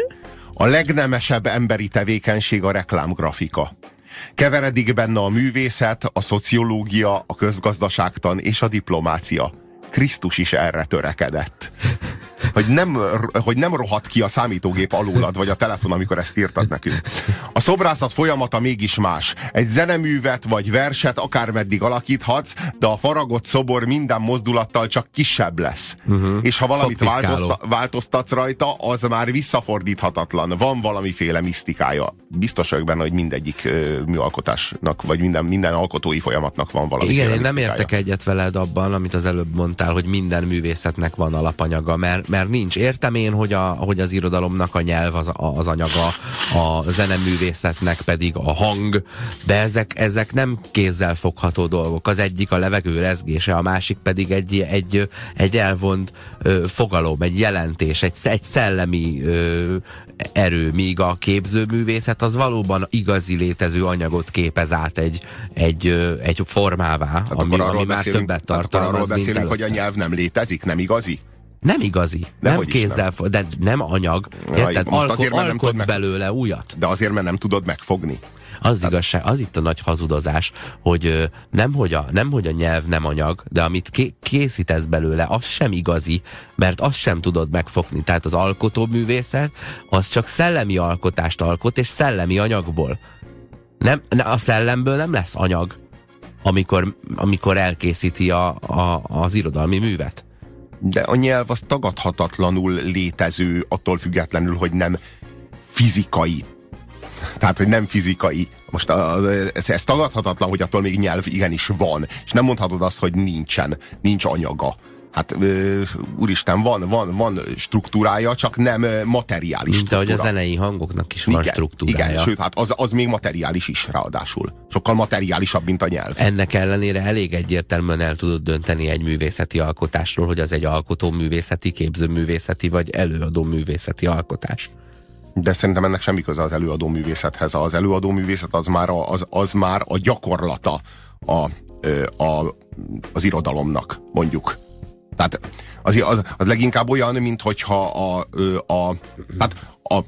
A legnemesebb emberi tevékenység a reklámgrafika. Keveredik benne a művészet, a szociológia, a közgazdaságtan és a diplomácia. Krisztus is erre törekedett hogy nem, hogy nem rohadt ki a számítógép alólad, vagy a telefon, amikor ezt írtad nekünk. A szobrászat folyamata mégis más. Egy zeneművet vagy verset akármeddig alakíthatsz, de a faragott szobor minden mozdulattal csak kisebb lesz. Uh-huh. És ha valamit változta, változtatsz rajta, az már visszafordíthatatlan. Van valamiféle misztikája. Biztos vagyok benne, hogy mindegyik uh, műalkotásnak, vagy minden, minden alkotói folyamatnak van valami. Igen, én nem értek egyet veled abban, amit az előbb mondtál, hogy minden művészetnek van alapanyaga, mert, mert nincs. Értem én, hogy, a, hogy az irodalomnak a nyelv az, az anyaga, a zeneművészetnek pedig a hang, de ezek, ezek nem kézzel fogható dolgok. Az egyik a levegő rezgése, a másik pedig egy, egy, egy elvont ö, fogalom, egy jelentés, egy, egy szellemi ö, erő, míg a képzőművészet az valóban igazi létező anyagot képez át egy, egy, egy formává, hát ami, ami már többet tartalmaz. Hát arról beszélünk, hogy a nyelv nem létezik, nem igazi? Nem igazi. De nem kézzel, nem. de nem anyag. Érted? Most azért, tudod meg... belőle újat. De azért, mert nem tudod megfogni. Az Tehát... igazság, az itt a nagy hazudozás, hogy nem hogy, a, nem, hogy a nyelv nem anyag, de amit ké készítesz belőle, az sem igazi, mert azt sem tudod megfogni. Tehát az alkotóművészet, az csak szellemi alkotást alkot, és szellemi anyagból. Nem, a szellemből nem lesz anyag, amikor, amikor elkészíti a, a, az irodalmi művet de a nyelv az tagadhatatlanul létező, attól függetlenül, hogy nem fizikai. Tehát, hogy nem fizikai. Most ez, tagadhatatlan, hogy attól még nyelv igenis van. És nem mondhatod azt, hogy nincsen, nincs anyaga hát ö, úristen, van, van, van struktúrája, csak nem materiális Mint ahogy a zenei hangoknak is van igen, struktúrája. Igen, sőt, hát az, az még materiális is ráadásul. Sokkal materiálisabb, mint a nyelv. Ennek ellenére elég egyértelműen el tudod dönteni egy művészeti alkotásról, hogy az egy alkotó művészeti, képző művészeti vagy előadó művészeti alkotás. De szerintem ennek semmi köze az előadó művészethez. Az előadó művészet az már a, az, az már a gyakorlata a, a, az irodalomnak, mondjuk. Tehát az, az, az leginkább olyan, mint hogyha a, a, tehát a,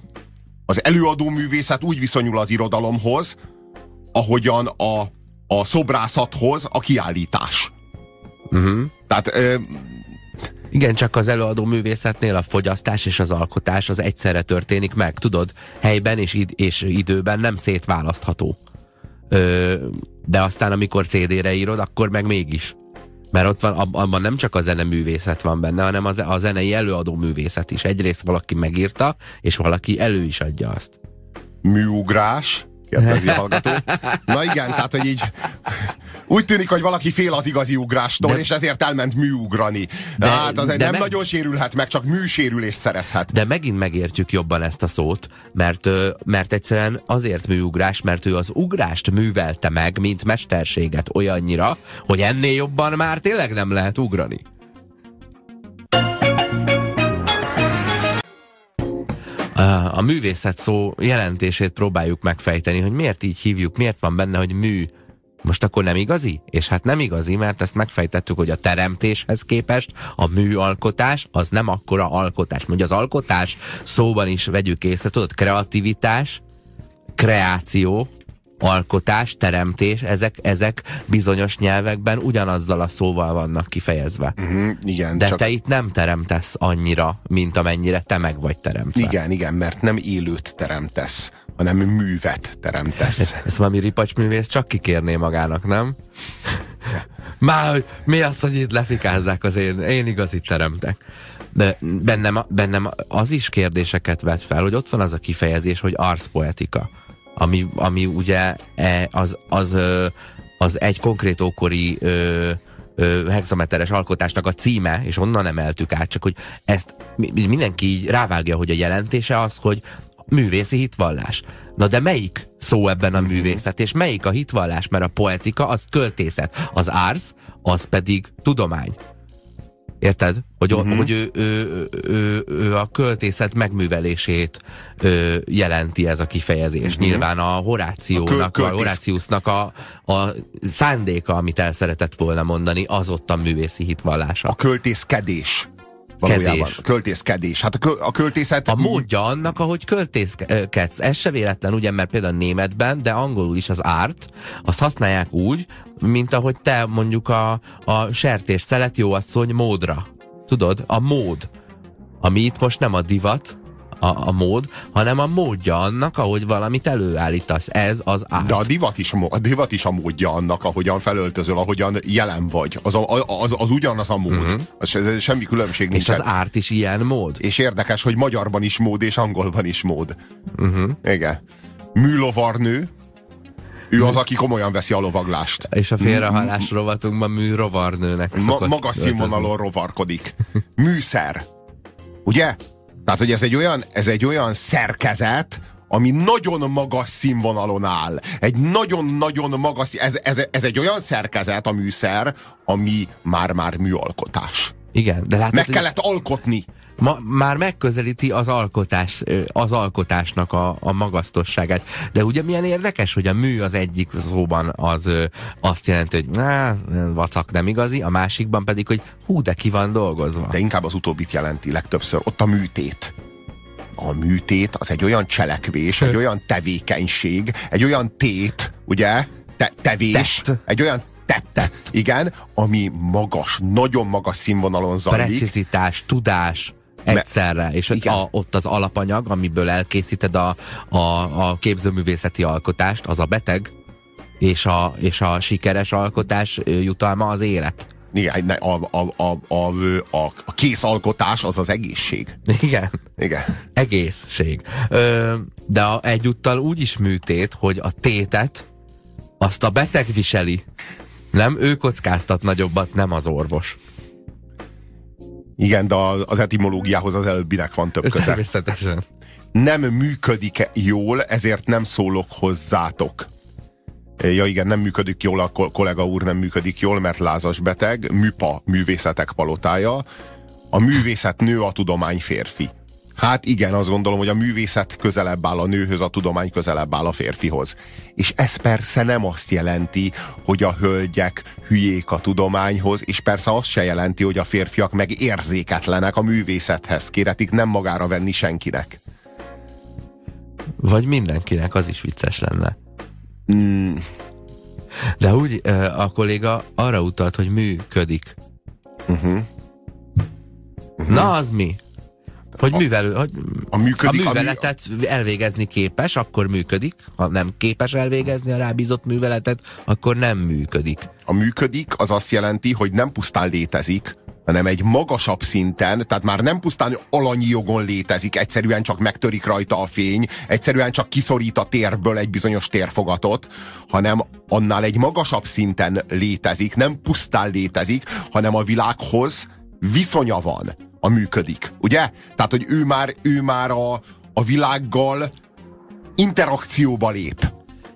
az előadó művészet úgy viszonyul az irodalomhoz, ahogyan a, a szobrászathoz a kiállítás. Uh-huh. Tehát ö, igen, csak az előadó művészetnél a fogyasztás és az alkotás az egyszerre történik meg, tudod, helyben és, id- és időben nem szétválasztható. Ö, de aztán, amikor CD-re írod, akkor meg mégis. Mert ott van, abban nem csak a zeneművészet van benne, hanem az, a zenei előadó művészet is. Egyrészt valaki megírta, és valaki elő is adja azt. Műugrás, kérdezi a hallgató. Na igen, tehát, hogy így úgy tűnik, hogy valaki fél az igazi ugrástól, de, és ezért elment műugrani. De, hát az de nem meg, nagyon sérülhet meg, csak műsérülést szerezhet. De megint megértjük jobban ezt a szót, mert, mert egyszerűen azért műugrás, mert ő az ugrást művelte meg, mint mesterséget olyannyira, hogy ennél jobban már tényleg nem lehet ugrani. A művészet szó jelentését próbáljuk megfejteni, hogy miért így hívjuk, miért van benne, hogy mű, most akkor nem igazi? És hát nem igazi, mert ezt megfejtettük, hogy a teremtéshez képest a műalkotás az nem akkora alkotás. Mondja az alkotás szóban is vegyük észre, tudod, kreativitás, kreáció, alkotás, teremtés, ezek, ezek bizonyos nyelvekben ugyanazzal a szóval vannak kifejezve. Uh-huh, igen, De csak... te itt nem teremtesz annyira, mint amennyire te meg vagy teremtve. Igen, igen, mert nem élőt teremtesz, hanem művet teremtesz. Ez, ez valami ripacsművész csak kikérné magának, nem? Már, hogy mi az, hogy itt lefikázzák az én, én igazit teremtek. De bennem, bennem az is kérdéseket vet fel, hogy ott van az a kifejezés, hogy arszpoetika, ami, ami ugye e, az, az, az egy konkrét ókori hexameteres alkotásnak a címe, és onnan emeltük át, csak hogy ezt mindenki így rávágja, hogy a jelentése az, hogy művészi hitvallás. Na de melyik szó ebben a művészet, és melyik a hitvallás? Mert a poetika az költészet, az ársz, az pedig tudomány. Érted? Hogy, uh-huh. hogy ő, ő, ő, ő a költészet megművelését ő, jelenti ez a kifejezés. Uh-huh. Nyilván a Horációnak, a, a Horáciusnak a, a szándéka, amit el szeretett volna mondani, az ott a művészi hitvallása. A költészkedés valójában. Kedés. Költészkedés. Hát a, kö, a költészet... A módja annak, ahogy költészkedsz. Ez se véletlen, ugye, mert például németben, de angolul is az árt, azt használják úgy, mint ahogy te mondjuk a, a sertés szelet jó asszony módra. Tudod? A mód. Ami itt most nem a divat, a, a mód, hanem a módja annak, ahogy valamit előállítasz. Ez az át. De a divat is, a divat is a módja annak, ahogyan felöltözöl, ahogyan jelen vagy. Az, a, az, az ugyanaz a mód. Uh-huh. Az, semmi különbség nincs. És az árt is ilyen mód. És érdekes, hogy magyarban is mód, és angolban is mód. Uh-huh. Igen. Műlovarnő, ő az, aki komolyan veszi a lovaglást. És a félrehallás rovatunkban műrovarnőnek Ma, Magas színvonalon rovarkodik. Műszer. Ugye? Tehát, hogy ez egy olyan, ez egy olyan szerkezet, ami nagyon magas színvonalon áll. Egy nagyon-nagyon magas, ez, ez, ez egy olyan szerkezet, a műszer, ami már-már műalkotás. Igen, de látod, Meg kellett alkotni. Ma, már megközelíti az, alkotás, az alkotásnak a, a magasztosságát. De ugye milyen érdekes, hogy a mű az egyik szóban az azt jelenti, hogy ná, vacak nem igazi, a másikban pedig, hogy hú, de ki van dolgozva. De inkább az utóbbit jelenti legtöbbször. Ott a műtét a műtét az egy olyan cselekvés, egy olyan tevékenység, egy olyan tét, ugye? Te, tevés, Tett. egy olyan tette, igen, ami magas, nagyon magas színvonalon zajlik. Precizitás, tudás egyszerre, és a, ott az alapanyag, amiből elkészíted a, a, a képzőművészeti alkotást, az a beteg, és a, és a sikeres alkotás jutalma az élet. Igen, a, a, a, a, a, a kész alkotás az az egészség. Igen. Igen. Egészség. Ö, de a, egyúttal úgy is műtét, hogy a tétet azt a beteg viseli. Nem, ő kockáztat nagyobbat, nem az orvos. Igen, de az etimológiához az előbbinek van több köze. Természetesen. Nem működik -e jól, ezért nem szólok hozzátok. Ja igen, nem működik jól, a kollega úr nem működik jól, mert lázas beteg, műpa, művészetek palotája. A művészet nő, a tudomány férfi. Hát igen, azt gondolom, hogy a művészet közelebb áll a nőhöz, a tudomány közelebb áll a férfihoz. És ez persze nem azt jelenti, hogy a hölgyek hülyék a tudományhoz, és persze azt se jelenti, hogy a férfiak meg érzéketlenek a művészethez. Kéretik nem magára venni senkinek. Vagy mindenkinek, az is vicces lenne. Mm. De úgy a kolléga arra utalt, hogy működik. Uh-huh. Uh-huh. Na, az mi? Hogy a, művelő, hogy a, működik, a műveletet a mű... elvégezni képes, akkor működik. Ha nem képes elvégezni a rábízott műveletet, akkor nem működik. A működik az azt jelenti, hogy nem pusztán létezik, hanem egy magasabb szinten, tehát már nem pusztán alanyi jogon létezik, egyszerűen csak megtörik rajta a fény, egyszerűen csak kiszorít a térből egy bizonyos térfogatot, hanem annál egy magasabb szinten létezik, nem pusztán létezik, hanem a világhoz viszonya van a működik, ugye? Tehát, hogy ő már, ő már a, a világgal interakcióba lép.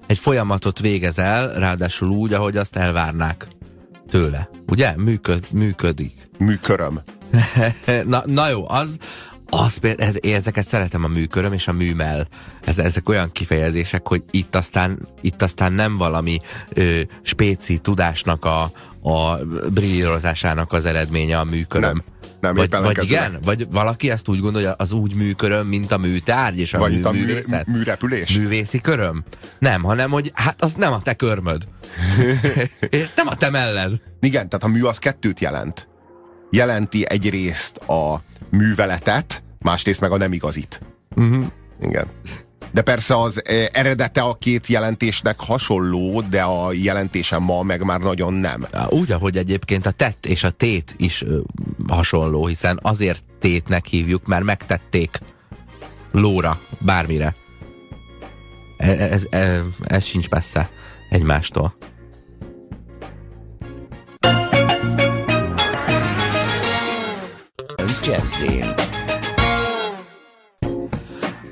Egy folyamatot végez el, ráadásul úgy, ahogy azt elvárnák tőle. Ugye? Működ, működik. Műköröm. (laughs) na, na jó, az, Az, ez, ezeket szeretem a műköröm és a műmel. Ez, ezek olyan kifejezések, hogy itt aztán, itt aztán nem valami ö, spéci tudásnak a, a brillírozásának az eredménye a műköröm. Nem. Nem, vagy, vagy igen? Vagy valaki ezt úgy gondolja, az úgy műköröm, mint a műtárgy és a vagy mű, a művészet? Mű, műrepülés? Művészi köröm? Nem, hanem, hogy hát az nem a te körmöd. (laughs) (laughs) és nem a te melled. Igen, tehát a mű az kettőt jelent. Jelenti egyrészt a műveletet, másrészt meg a nem igazit. Uh-huh. Igen. De persze az eredete a két jelentésnek hasonló, de a jelentése ma meg már nagyon nem. Úgy, ahogy egyébként a tett és a tét is ö, hasonló, hiszen azért tétnek hívjuk, mert megtették lóra, bármire. Ez, ez, ez, ez sincs messze egymástól. Jesse.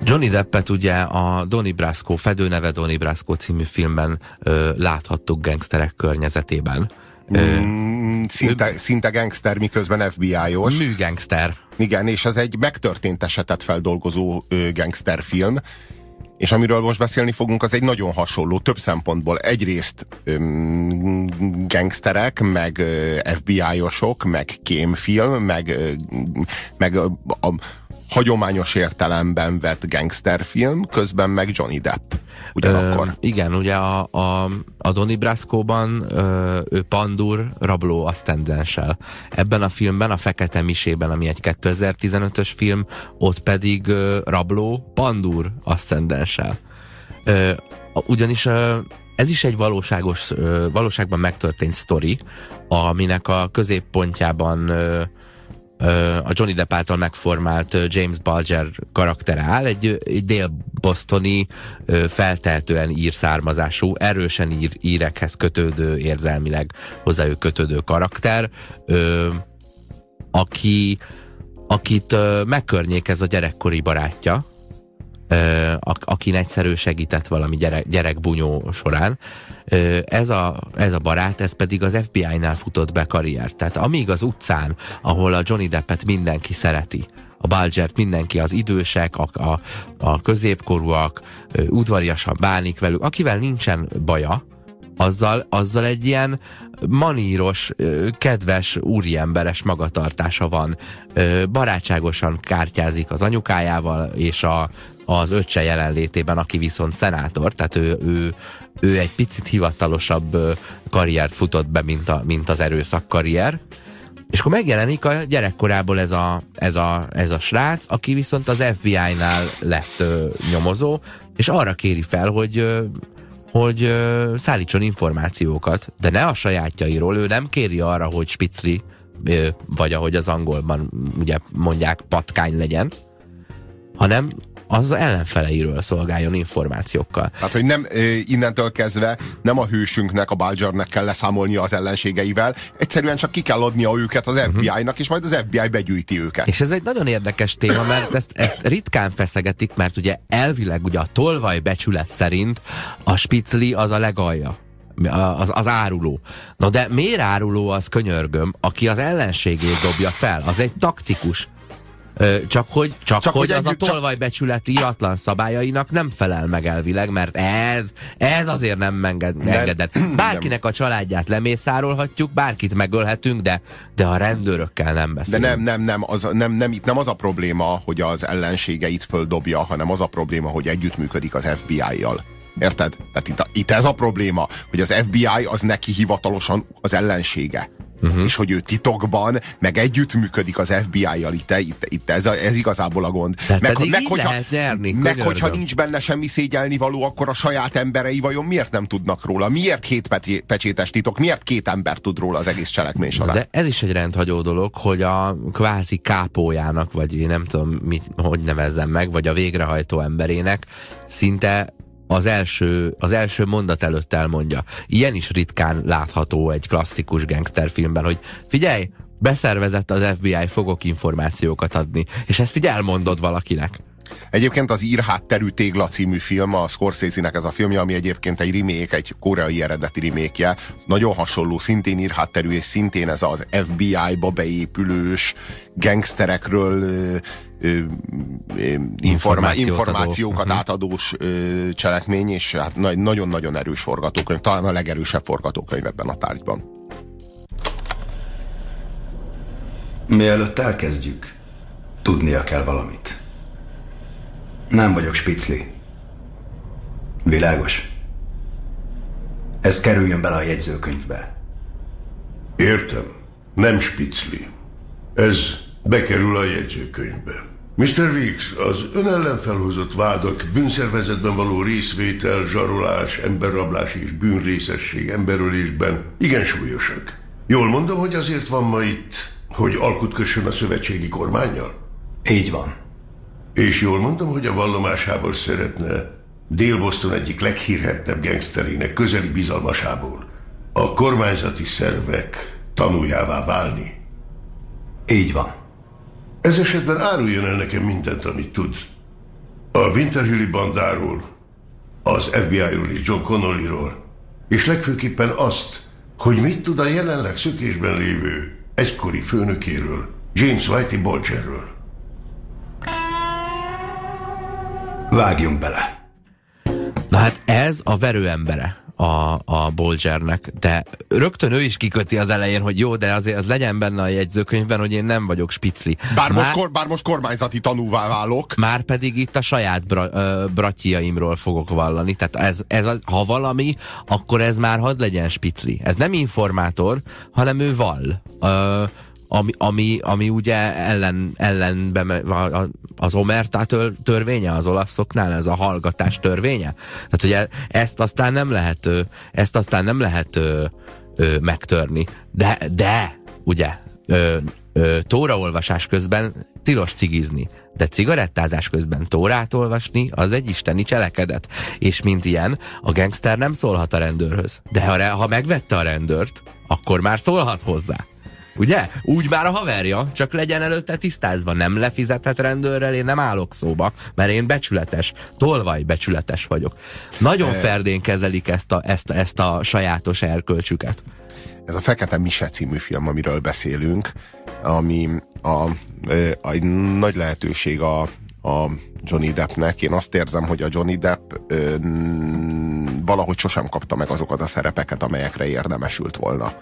Johnny Deppet ugye a Donnie Brasco, fedőneve Donnie Brasco című filmben ö, láthattuk gangsterek környezetében. Mm, szinte, ő, szinte gangster, miközben FBI-os. Műgangster. Igen, és ez egy megtörtént esetet feldolgozó ö, gangsterfilm, és amiről most beszélni fogunk, az egy nagyon hasonló, több szempontból. Egyrészt gangsterek, meg FBI-osok, meg kémfilm, meg, meg a, a, hagyományos értelemben vett gangsterfilm, közben meg Johnny Depp. Ugyanakkor. Ö, igen, ugye a, a, a Donnie Brasco-ban ö, ő Pandur rabló asztendenssel. Ebben a filmben, a Fekete Misében, ami egy 2015-ös film, ott pedig ö, rabló Pandur asztendenssel. Ugyanis ö, ez is egy valóságos, ö, valóságban megtörtént sztori, aminek a középpontjában ö, a Johnny Depp által megformált James Bulger karaktere áll, egy, egy dél-bostoni feltehetően ír származású, erősen ír, írekhez kötődő, érzelmileg hozzájuk kötődő karakter, aki, akit megkörnyékez a gyerekkori barátja, akin egyszerű segített valami gyerek, gyerekbunyó során. Ez a, ez a barát, ez pedig az FBI-nál futott be karriert. Tehát amíg az utcán, ahol a Johnny Deppet mindenki szereti, a Balgert mindenki, az idősek, a, a, a középkorúak, udvariasan bánik velük, akivel nincsen baja, azzal, azzal egy ilyen maníros, kedves, úriemberes magatartása van. Barátságosan kártyázik az anyukájával és a, az öccse jelenlétében, aki viszont szenátor, tehát ő, ő, ő egy picit hivatalosabb karriert futott be, mint, a, mint az erőszak karrier. És akkor megjelenik a gyerekkorából ez a, ez a, ez a srác, aki viszont az FBI-nál lett ö, nyomozó, és arra kéri fel, hogy ö, hogy ö, szállítson információkat, de ne a sajátjairól, ő nem kéri arra, hogy spicli, ö, vagy ahogy az angolban ugye mondják, patkány legyen, hanem az ellenfeleiről szolgáljon információkkal. Tehát, hogy nem innentől kezdve nem a hősünknek, a Balgernek kell leszámolnia az ellenségeivel, egyszerűen csak ki kell adnia őket az FBI-nak, uh-huh. és majd az FBI begyűjti őket. És ez egy nagyon érdekes téma, mert ezt, ezt ritkán feszegetik, mert ugye elvileg ugye a tolvaj becsület szerint a spicli az a legalja az, az áruló. Na de miért áruló az könyörgöm, aki az ellenségét dobja fel? Az egy taktikus. Csak hogy, csak, csak hogy, hogy az a tolvajbecsület íratlan szabályainak nem felel meg elvileg, mert ez, ez azért nem engedett. (clears throat) Bárkinek a családját lemészárolhatjuk, bárkit megölhetünk, de, de a rendőrökkel nem beszélünk. De nem, nem, nem, az, nem, nem, itt nem az a probléma, hogy az ellenségeit földobja, hanem az a probléma, hogy együttműködik az FBI-jal. Érted? Tehát itt, itt ez a probléma, hogy az FBI az neki hivatalosan az ellensége uh-huh. és hogy ő titokban, meg együttműködik az FBI-jal, itt, itt, itt ez, ez igazából a gond. De meg, meg, hogyha, nyerni, meg hogyha nincs benne semmi szégyelni való, akkor a saját emberei vajon miért nem tudnak róla? Miért hét pecsétes titok? Miért két ember tud róla az egész cselekmény során? De ez is egy rendhagyó dolog, hogy a kvázi kápójának, vagy én nem tudom, mit, hogy nevezzem meg, vagy a végrehajtó emberének szinte az első, az első mondat előtt elmondja. Ilyen is ritkán látható egy klasszikus gangsterfilmben, hogy figyelj, beszervezett az FBI, fogok információkat adni. És ezt így elmondod valakinek. Egyébként az Írhátterű tégla című film, a Scorsese-nek ez a filmje, ami egyébként egy remake, egy koreai eredeti remake Nagyon hasonló, szintén írhátterű, és szintén ez az FBI-ba beépülős gangsterekről ö, ö, informá információkat adó. Mhm. átadós ö, cselekmény, és hát nagyon-nagyon erős forgatókönyv, talán a legerősebb forgatókönyv ebben a tárgyban. Mielőtt elkezdjük, tudnia kell valamit. Nem vagyok spicli. Világos? Ez kerüljön bele a jegyzőkönyvbe. Értem. Nem spicli. Ez bekerül a jegyzőkönyvbe. Mr. Weeks, az ön ellen felhozott vádak bűnszervezetben való részvétel, zsarolás, emberrablás és bűnrészesség emberölésben igen súlyosak. Jól mondom, hogy azért van ma itt, hogy alkut kössön a szövetségi kormányjal? Így van. És jól mondom, hogy a vallomásából szeretne Dél-Boston egyik leghírhettebb gangsterének közeli bizalmasából a kormányzati szervek tanuljává válni. Így van. Ez esetben áruljon el nekem mindent, amit tud. A Winterhilli bandáról, az FBI-ról és John Connolly-ról, és legfőképpen azt, hogy mit tud a jelenleg szökésben lévő egykori főnökéről, James Whitey Bolgerről. Vágjunk bele. Na hát ez a verőembere a, a Bolgernek, de rögtön ő is kiköti az elején, hogy jó, de azért az legyen benne a jegyzőkönyvben, hogy én nem vagyok spicli. Bár, már, most, kor, bár most kormányzati tanúvá válok. Már pedig itt a saját bra, ö, bratjaimról fogok vallani, tehát ez, ez az, ha valami, akkor ez már hadd legyen spicli. Ez nem informátor, hanem ő vall. Ö, ami, ami, ami ugye ellen, ellenbe az omerta tör, törvénye az olaszoknál, ez a hallgatás törvénye. Tehát ugye ezt aztán nem lehet, ezt aztán nem lehet ö, ö, megtörni. De, de, ugye, ö, ö, tóraolvasás közben tilos cigizni, de cigarettázás közben tórát olvasni, az egy isteni cselekedet. És mint ilyen, a gangster nem szólhat a rendőrhöz. De ha, ha megvette a rendőrt, akkor már szólhat hozzá. Ugye? Úgy már a haverja, csak legyen előtte tisztázva. Nem lefizetett rendőrrel, én nem állok szóba, mert én becsületes, tolvaj becsületes vagyok. Nagyon ferdén kezelik ezt a, ezt, ezt a sajátos erkölcsüket. Ez a Fekete Mise című film, amiről beszélünk, ami a, a, a nagy lehetőség a, a Johnny Deppnek. Én azt érzem, hogy a Johnny Depp ö, valahogy sosem kapta meg azokat a szerepeket, amelyekre érdemesült volna.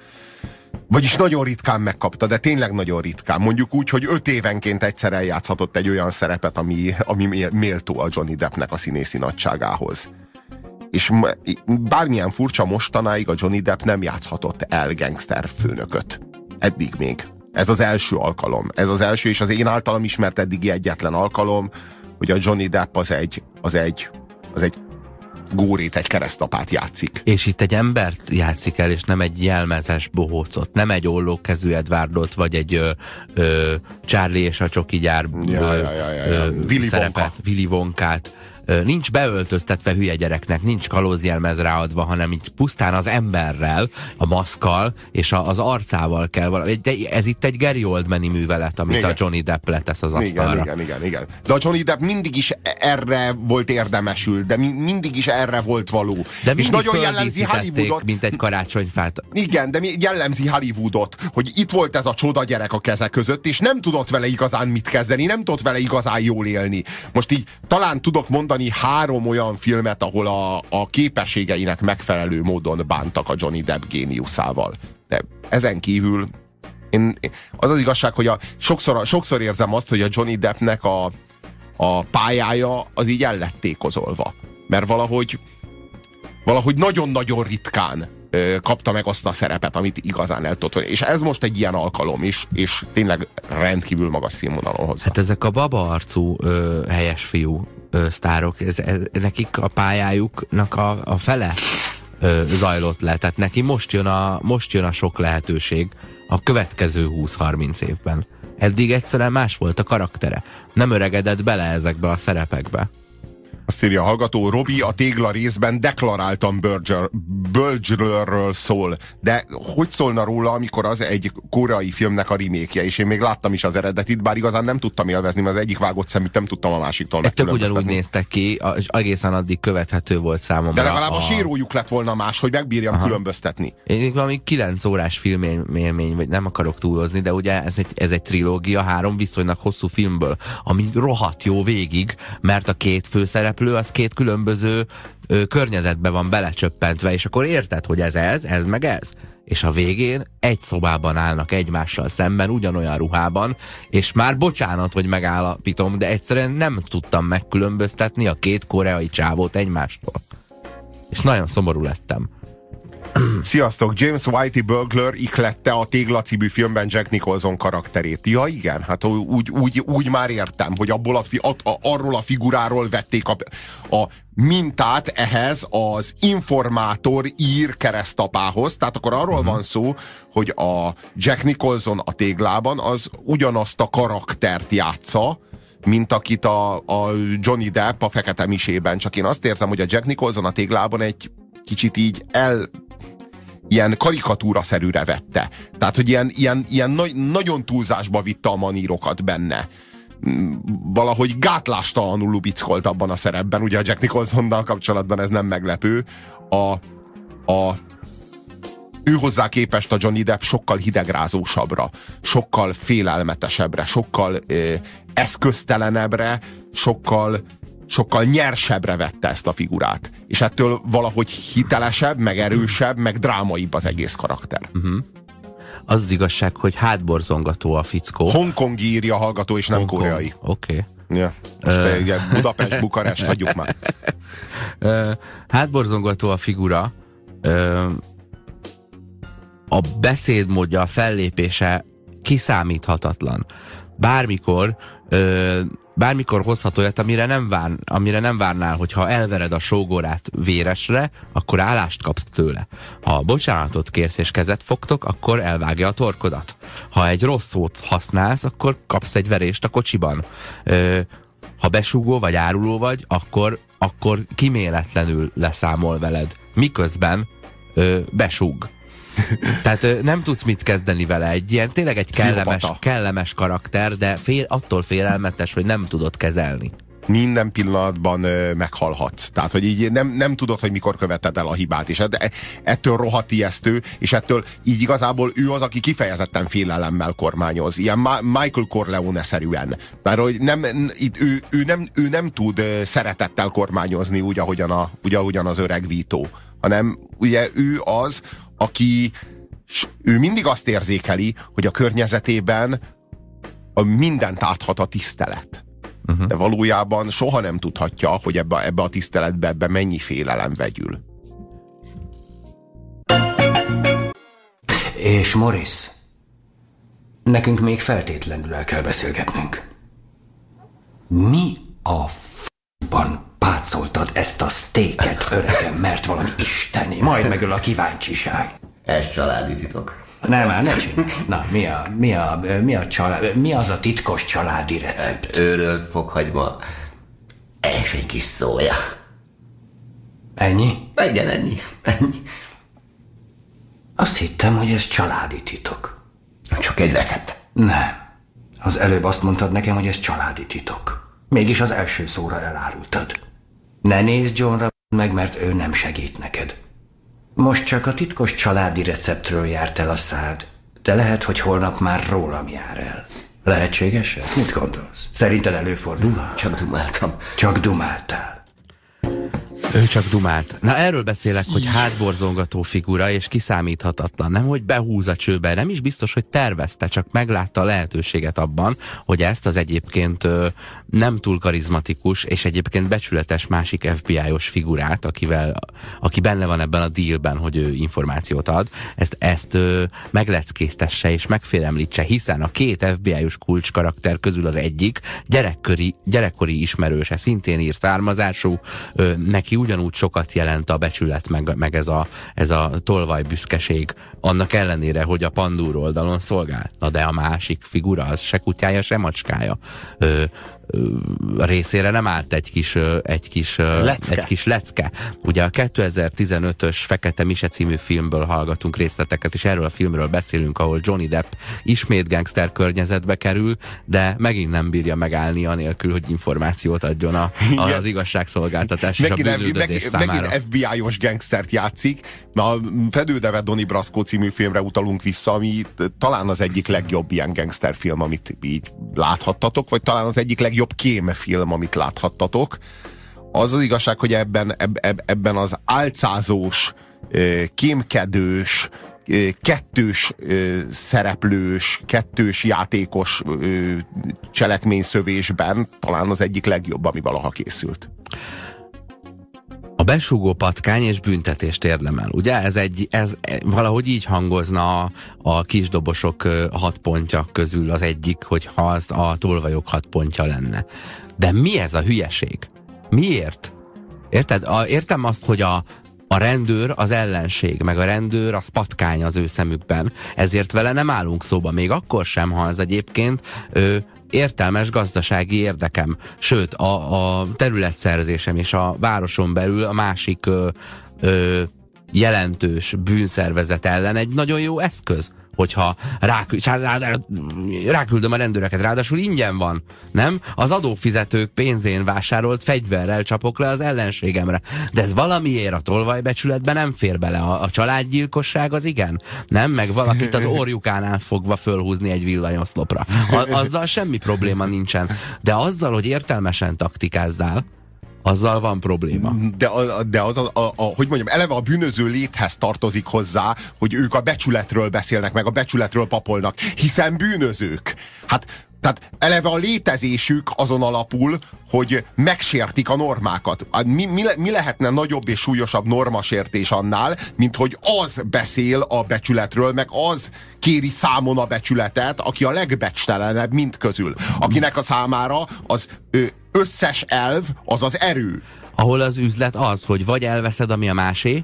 Vagyis nagyon ritkán megkapta, de tényleg nagyon ritkán. Mondjuk úgy, hogy öt évenként egyszer eljátszhatott egy olyan szerepet, ami, ami méltó a Johnny Deppnek a színészi nagyságához. És bármilyen furcsa mostanáig a Johnny Depp nem játszhatott el gangster főnököt. Eddig még. Ez az első alkalom. Ez az első, és az én általam ismert eddigi egyetlen alkalom, hogy a Johnny Depp az egy, az egy, az egy górét, egy keresztapát játszik. És itt egy embert játszik el, és nem egy jelmezes bohócot, nem egy ollókezű Edwardot, vagy egy ö, ö, Charlie és a csoki gyár ja, ja, ja, ja, ja. Willy szerepet, Willy Wonkát nincs beöltöztetve hülye gyereknek, nincs kalózjelmez ráadva, hanem így pusztán az emberrel, a maszkal és a, az arcával kell valami. De ez itt egy Gary Oldmani művelet, amit igen. a Johnny Depp letesz az asztalra. Igen, igen, igen, igen. De a Johnny Depp mindig is erre volt érdemesül, de mi, mindig is erre volt való. De és nagyon jellemzi Hollywoodot. mint egy karácsonyfát. Igen, de jellemzi Hollywoodot, hogy itt volt ez a csoda gyerek a keze között, és nem tudott vele igazán mit kezdeni, nem tudott vele igazán jól élni. Most így talán tudok mondani mondani három olyan filmet, ahol a, a képességeinek megfelelő módon bántak a Johnny Depp géniuszával. De ezen kívül én, az az igazság, hogy a, sokszor, sokszor érzem azt, hogy a Johnny Deppnek a, a pályája az így ellettékozolva. Mert valahogy valahogy nagyon-nagyon ritkán kapta meg azt a szerepet, amit igazán el tudott És ez most egy ilyen alkalom is, és tényleg rendkívül magas színvonalon hozzá. Hát ezek a baba arcú ö, helyes fiú ö, sztárok, ez, ez, nekik a pályájuknak a, a fele ö, zajlott le, tehát neki most jön, a, most jön a sok lehetőség a következő 20-30 évben. Eddig egyszerűen más volt a karaktere. Nem öregedett bele ezekbe a szerepekbe. Azt írja a hallgató, Robi a tégla részben deklaráltan Bölgyről szól. De hogy szólna róla, amikor az egy koreai filmnek a remékje, és én még láttam is az eredetit, bár igazán nem tudtam élvezni, mert az egyik vágott szeműt nem tudtam a másiktól Tök ugyanúgy néztek ki, és egészen addig követhető volt számomra. De legalább a, a sírójuk lett volna más, hogy megbírjam Aha. különböztetni. Én valami 9 órás filmélmény, vagy nem akarok túlozni, de ugye ez egy, ez egy trilógia, három viszonylag hosszú filmből, ami rohadt jó végig, mert a két főszereplő az két különböző ö, környezetbe van belecsöppentve, és akkor érted, hogy ez ez, ez meg ez. És a végén egy szobában állnak egymással szemben, ugyanolyan ruhában, és már bocsánat, hogy megállapítom, de egyszerűen nem tudtam megkülönböztetni a két koreai csávót egymástól. És nagyon szomorú lettem. (clears throat) Sziasztok, James Whitey Burglar iklette a Tégla című filmben Jack Nicholson karakterét. Ja igen, hát úgy, úgy, úgy már értem, hogy abból a, fi, a, a, arról a figuráról vették a, a mintát ehhez az informátor ír keresztapához. Tehát akkor arról uh-huh. van szó, hogy a Jack Nicholson a téglában az ugyanazt a karaktert játsza, mint akit a, a Johnny Depp a Fekete Misében. Csak én azt érzem, hogy a Jack Nicholson a téglában egy kicsit így el ilyen karikatúra-szerűre vette. Tehát, hogy ilyen, ilyen, ilyen na- nagyon túlzásba vitte a manírokat benne mm, valahogy gátlástalanul lubickolt abban a szerepben, ugye a Jack Nicholsonnal kapcsolatban ez nem meglepő. A, a ő hozzá képest a Johnny Depp sokkal hidegrázósabbra, sokkal félelmetesebbre, sokkal ö, eszköztelenebbre, sokkal sokkal nyersebbre vette ezt a figurát. És ettől valahogy hitelesebb, meg erősebb, meg drámaibb az egész karakter. Uh-huh. Az az igazság, hogy hátborzongató a fickó. Hongkong írja a hallgató, és nem Hong koreai. Oké. Okay. Ja. Most uh, Budapest, (laughs) Bukarest, hagyjuk már. Uh, hátborzongató a figura. Uh, a beszédmódja, a fellépése kiszámíthatatlan. Bármikor uh, bármikor hozhat olyat, amire nem, vár, amire nem várnál, hogyha elvered a sógorát véresre, akkor állást kapsz tőle. Ha bocsánatot kérsz és kezet fogtok, akkor elvágja a torkodat. Ha egy rossz szót használsz, akkor kapsz egy verést a kocsiban. Ö, ha besúgó vagy áruló vagy, akkor, akkor kiméletlenül leszámol veled. Miközben ö, besúg. Tehát nem tudsz mit kezdeni vele. Egy ilyen tényleg egy kellemes, kellemes karakter, de fél, attól félelmetes, hogy nem tudod kezelni minden pillanatban ö, meghalhatsz. Tehát, hogy így nem, nem tudod, hogy mikor követed el a hibát, és et, ettől rohadt ijesztő, és ettől így igazából ő az, aki kifejezetten félelemmel kormányoz. Ilyen Ma Michael Corleone-szerűen. Mert hogy nem, ő, ő, nem, ő nem tud szeretettel kormányozni úgy, ahogyan, a, úgy, ahogyan az öreg Vito, hanem ugye ő az, aki ő mindig azt érzékeli, hogy a környezetében a mindent áthat a tisztelet. Uh-huh. De valójában soha nem tudhatja, hogy ebbe, ebbe a tiszteletbe ebbe mennyi félelem vegyül. És Morris, nekünk még feltétlenül el kell beszélgetnünk. Mi a f***ban pátszoltad ezt a sztéket, öregem, mert valami isteni, majd megöl a kíváncsiság. Ez családi titok. Nem, már ne csinálj. Na, mi, a, mi, a, mi, a család, mi az a titkos családi recept? Hát, őrölt fokhagyma, és egy kis szója. Ennyi? Igen, ennyi. ennyi. Azt hittem, hogy ez családi titok. Csak egy recept. Nem. Az előbb azt mondtad nekem, hogy ez családi titok. Mégis az első szóra elárultad. Ne nézd Johnra meg, mert ő nem segít neked. Most csak a titkos családi receptről járt el a szád, de lehet, hogy holnap már rólam jár el. Lehetséges ez? Mit gondolsz? Szerinted előfordul? Csak dumáltam. Csak dumáltál. Ő csak dumált. Na erről beszélek, hogy hátborzongató figura és kiszámíthatatlan. Nem, hogy behúz a csőbe, nem is biztos, hogy tervezte, csak meglátta a lehetőséget abban, hogy ezt az egyébként nem túl karizmatikus és egyébként becsületes másik FBI-os figurát, akivel, aki benne van ebben a dealben, hogy ő információt ad, ezt, ezt megleckésztesse és megfélemlítse, hiszen a két FBI-os kulcskarakter közül az egyik gyerekkori, gyerekkori ismerőse, szintén ír származású, neki ugyanúgy sokat jelent a becsület, meg, meg ez, a, ez a tolvaj büszkeség, annak ellenére, hogy a pandúr oldalon szolgál. Na de a másik figura, az se kutyája, se macskája. Ö, részére nem állt egy kis, egy kis, lecke. egy kis lecke. Ugye a 2015-ös Fekete Mise című filmből hallgatunk részleteket, és erről a filmről beszélünk, ahol Johnny Depp ismét gangster környezetbe kerül, de megint nem bírja megállni anélkül, hogy információt adjon a, a, az igazságszolgáltatás és a bűnüldözés számára. Megint FBI-os gangstert játszik. A Fedődeve Donny Brasco című filmre utalunk vissza, ami talán az egyik legjobb ilyen gangsterfilm, amit így láthattatok, vagy talán az egyik legjobb kémfilm, amit láthattatok. Az az igazság, hogy ebben, eb, ebben az álcázós, kémkedős, kettős szereplős, kettős játékos cselekményszövésben talán az egyik legjobb, ami valaha készült. A besúgó patkány és büntetést érdemel, ugye? Ez, egy, ez valahogy így hangozna a, a kisdobosok hat pontja közül az egyik, hogyha az a tolvajok hat pontja lenne. De mi ez a hülyeség? Miért? Érted? A, értem azt, hogy a, a rendőr az ellenség, meg a rendőr az patkány az ő szemükben. Ezért vele nem állunk szóba, még akkor sem, ha ez egyébként ö, értelmes gazdasági érdekem. Sőt, a, a területszerzésem és a városon belül a másik ö, ö, jelentős bűnszervezet ellen egy nagyon jó eszköz hogyha rákü rá, rá, ráküldöm a rendőreket, ráadásul ingyen van, nem? Az adófizetők pénzén vásárolt fegyverrel csapok le az ellenségemre. De ez valamiért a tolvajbecsületben nem fér bele. A, a családgyilkosság az igen, nem? Meg valakit az orjukánál fogva fölhúzni egy villanyoszlopra. A, azzal semmi probléma nincsen. De azzal, hogy értelmesen taktikázzál, azzal van probléma. De, de az, a, a, a, hogy mondjam, eleve a bűnöző léthez tartozik hozzá, hogy ők a becsületről beszélnek, meg a becsületről papolnak, hiszen bűnözők. Hát tehát eleve a létezésük azon alapul, hogy megsértik a normákat. Mi, mi, mi lehetne nagyobb és súlyosabb normasértés annál, mint hogy az beszél a becsületről, meg az kéri számon a becsületet, aki a legbecstelenebb mind közül. Akinek a számára az ő, összes elv az az erő. Ahol az üzlet az, hogy vagy elveszed, ami a másé,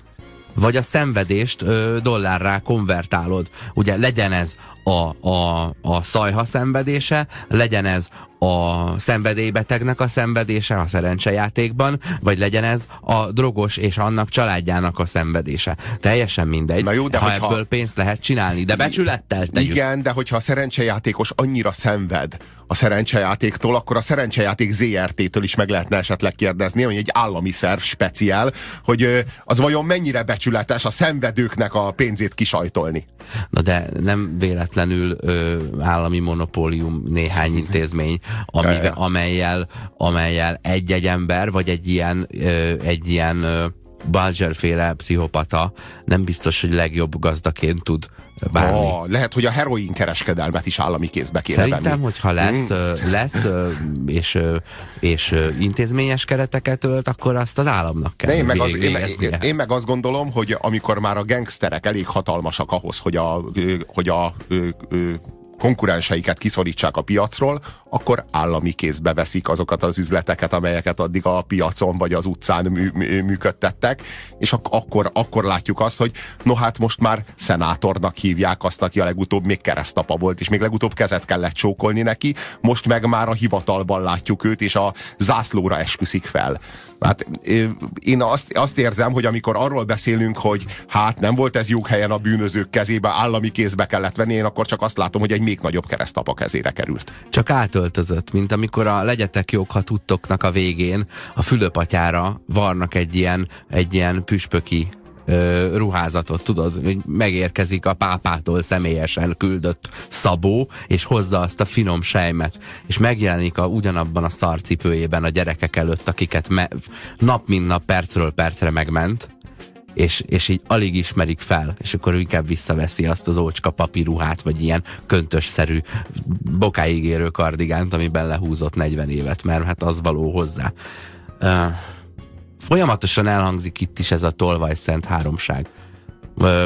vagy a szenvedést ö, dollárrá konvertálod. Ugye legyen ez a, a, a szajha szenvedése, legyen ez a szenvedélybetegnek a szenvedése a szerencsejátékban, vagy legyen ez a drogos és annak családjának a szenvedése. Teljesen mindegy, Na jó, de ha hogyha... ebből pénzt lehet csinálni, de becsülettel tegyük. Igen, de hogyha a szerencsejátékos annyira szenved a szerencsejátéktól, akkor a szerencsejáték ZRT-től is meg lehetne esetleg kérdezni, hogy egy állami szerv speciál, hogy az vajon mennyire becsületes a szenvedőknek a pénzét kisajtolni. Na de nem véletlenül ö, állami monopólium néhány intézmény, amivel, amelyel, amelyel egy-egy ember, vagy egy ilyen, ö, egy ilyen ö, Balger-féle pszichopata nem biztos, hogy legjobb gazdaként tud bármi. Oh, lehet, hogy a heroin kereskedelmet is állami kézbe kéne Szerintem, venni. hogyha lesz, mm. lesz és, és intézményes kereteket ölt, akkor azt az államnak kell De én meg, az, én, végeznie. én meg azt gondolom, hogy amikor már a gangsterek elég hatalmasak ahhoz, hogy a, hogy a, a konkurenseiket kiszorítsák a piacról, akkor állami kézbe veszik azokat az üzleteket, amelyeket addig a piacon vagy az utcán mű, mű, működtettek, és ak- akkor, akkor látjuk azt, hogy no hát most már szenátornak hívják azt, aki a legutóbb még keresztapa volt, és még legutóbb kezet kellett csókolni neki, most meg már a hivatalban látjuk őt, és a zászlóra esküszik fel. Hát én azt, azt érzem, hogy amikor arról beszélünk, hogy hát nem volt ez helyen a bűnözők kezébe, állami kézbe kellett venni, én akkor csak azt látom, hogy egy még nagyobb keresztapa kezére került. Csak átöltözött, mint amikor a legyetek jók, ha tudtoknak a végén a fülöpatyára varnak egy ilyen, egy ilyen püspöki ö, ruházatot, tudod, hogy megérkezik a pápától személyesen küldött szabó, és hozza azt a finom sejmet, és megjelenik a, ugyanabban a szarcipőjében a gyerekek előtt, akiket nap mint nap percről percre megment, és, és így alig ismerik fel, és akkor inkább visszaveszi azt az ócska papíruhát, vagy ilyen köntösszerű, bokáig érő kardigánt, amiben lehúzott 40 évet, mert hát az való hozzá. Uh, folyamatosan elhangzik itt is ez a tolvaj szent háromság. Uh,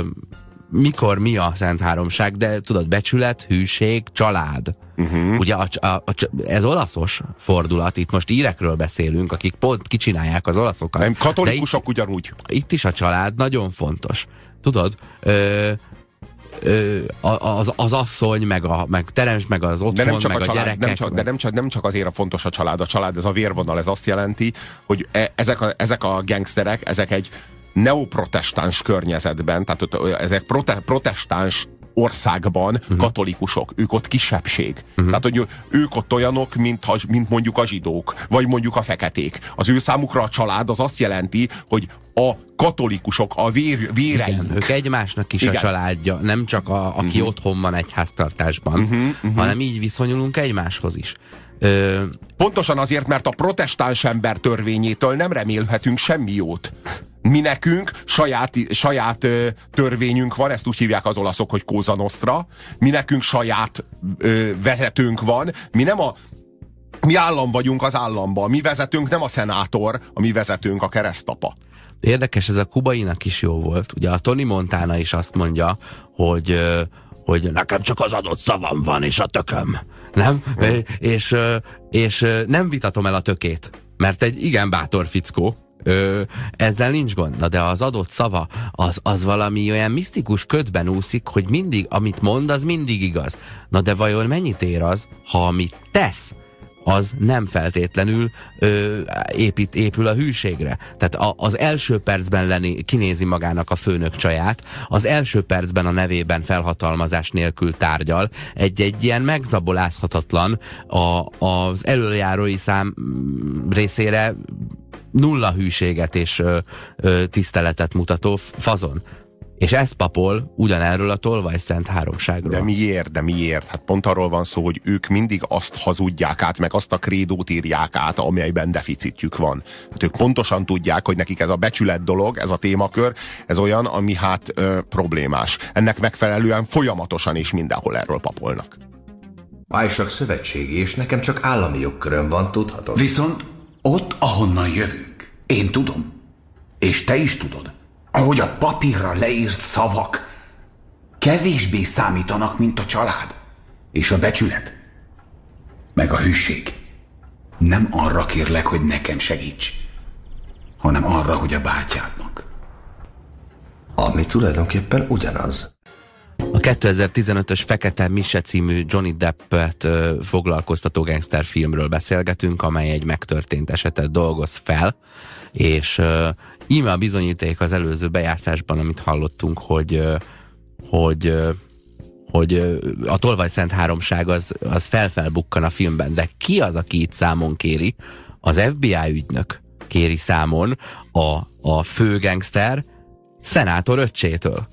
mikor mi a szent háromság, de tudod, becsület, hűség, család. Uh-huh. Ugye a, a, a, ez olaszos fordulat, itt most írekről beszélünk, akik pont kicsinálják az olaszokat. Nem, katolikusok itt, ugyanúgy. Itt is a család nagyon fontos. Tudod, ö, ö, az, az asszony, meg, a, meg terems, meg az otthon, de nem csak meg a, család, gyerekek. Nem csak, de nem csak, nem csak azért a fontos a család. A család, ez a vérvonal, ez azt jelenti, hogy e, ezek, a, ezek a gangsterek, ezek egy neoprotestáns környezetben, tehát ott, ezek prote, protestáns országban uh-huh. katolikusok, ők ott kisebbség. Uh-huh. Tehát, hogy ők ott olyanok, mint, mint mondjuk a zsidók, vagy mondjuk a feketék. Az ő számukra a család az azt jelenti, hogy a katolikusok, a vér, véreink. Igen, ők egymásnak is Igen. a családja, nem csak a, aki uh-huh. otthon van egy háztartásban, uh-huh, uh-huh. hanem így viszonyulunk egymáshoz is. Ö... Pontosan azért, mert a protestáns ember törvényétől nem remélhetünk semmi jót. Mi nekünk saját, saját ö, törvényünk van, ezt úgy hívják az olaszok, hogy Cosa Nostra. Mi nekünk saját ö, vezetőnk van. Mi nem a mi állam vagyunk az államban. Mi vezetőnk nem a szenátor, a mi vezetőnk a keresztapa. Érdekes, ez a kubainak is jó volt. Ugye a Tony Montana is azt mondja, hogy hogy nekem csak az adott szavam van, és a tököm. Nem? Hmm. És, és nem vitatom el a tökét, mert egy igen bátor fickó, Ö, ezzel nincs gond. Na de az adott szava, az, az valami olyan misztikus ködben úszik, hogy mindig, amit mond, az mindig igaz. Na de vajon mennyit ér az, ha amit tesz, az nem feltétlenül ö, épít, épül a hűségre. Tehát a, az első percben lenni, kinézi magának a főnök csaját, az első percben a nevében felhatalmazás nélkül tárgyal, egy-egy ilyen megzabolázhatatlan a, az előjárói szám részére nulla hűséget és ö, ö, tiszteletet mutató fazon. És ez papol ugyanerről a tolvaj szent háromságról. De miért, de miért? Hát pont arról van szó, hogy ők mindig azt hazudják át, meg azt a krédót írják át, amelyben deficitjük van. Hát ők pontosan tudják, hogy nekik ez a becsület dolog, ez a témakör, ez olyan, ami hát ö, problémás. Ennek megfelelően folyamatosan és mindenhol erről papolnak. Májsak szövetségi, és nekem csak állami jogköröm van, tudhatod. Viszont ott, ahonnan jövünk, én tudom, és te is tudod, ahogy a papírra leírt szavak kevésbé számítanak, mint a család és a becsület, meg a hűség. Nem arra kérlek, hogy nekem segíts, hanem arra, hogy a bátyádnak. Ami tulajdonképpen ugyanaz. A 2015-ös Fekete Mise című Johnny Deppet ö, foglalkoztató gangster filmről beszélgetünk, amely egy megtörtént esetet dolgoz fel, és ö, íme a bizonyíték az előző bejátszásban, amit hallottunk, hogy, hogy, hogy a Tolvaj Szent Háromság az, az felfelbukkan a filmben, de ki az, aki itt számon kéri? Az FBI ügynök kéri számon a, a főgangster szenátor öccsétől.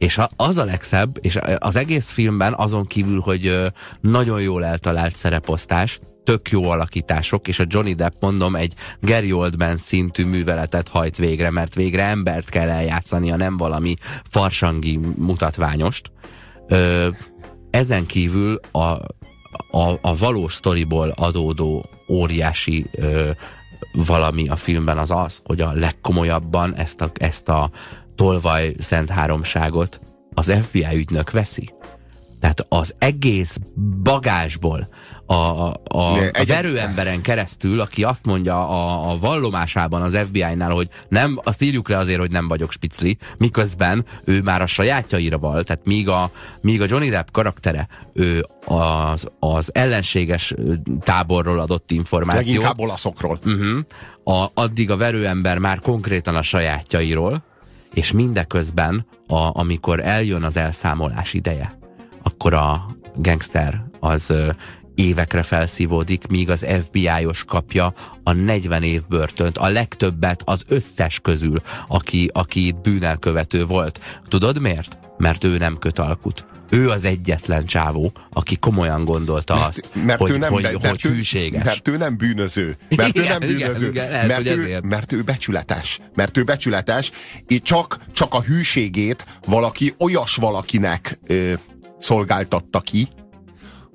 És az a legszebb, és az egész filmben azon kívül, hogy nagyon jól eltalált szereposztás, tök jó alakítások, és a Johnny Depp, mondom, egy Gary Oldman szintű műveletet hajt végre, mert végre embert kell eljátszania, nem valami farsangi mutatványost. Ezen kívül a, a, a valós sztoriból adódó óriási valami a filmben az az, hogy a legkomolyabban ezt a, ezt a tolvaj szent háromságot az FBI ügynök veszi. Tehát az egész bagásból, a, a, a, a verőemberen keresztül, aki azt mondja a, a vallomásában az FBI-nál, hogy nem, azt írjuk le azért, hogy nem vagyok spicli, miközben ő már a sajátjaira val, tehát míg a, míg a Johnny Depp karaktere ő az, az ellenséges táborról adott információ. Leginkább olaszokról. Uh-huh, a, addig a verőember már konkrétan a sajátjairól, és mindeközben, a, amikor eljön az elszámolás ideje, akkor a gangster az ö, évekre felszívódik, míg az FBI-os kapja a 40 év börtönt, a legtöbbet az összes közül, aki, aki itt bűnelkövető volt. Tudod miért? Mert ő nem köt alkut. Ő az egyetlen csávó, aki komolyan gondolta mert, azt, mert hogy, ő nem, hogy, mert hogy ő, hűséges. Mert ő nem bűnöző. Mert igen, ő nem bűnöző. Igen, igen, lehet, mert, ő, mert ő becsületes. Mert ő becsületes, és csak, csak a hűségét valaki olyas valakinek ö, szolgáltatta ki,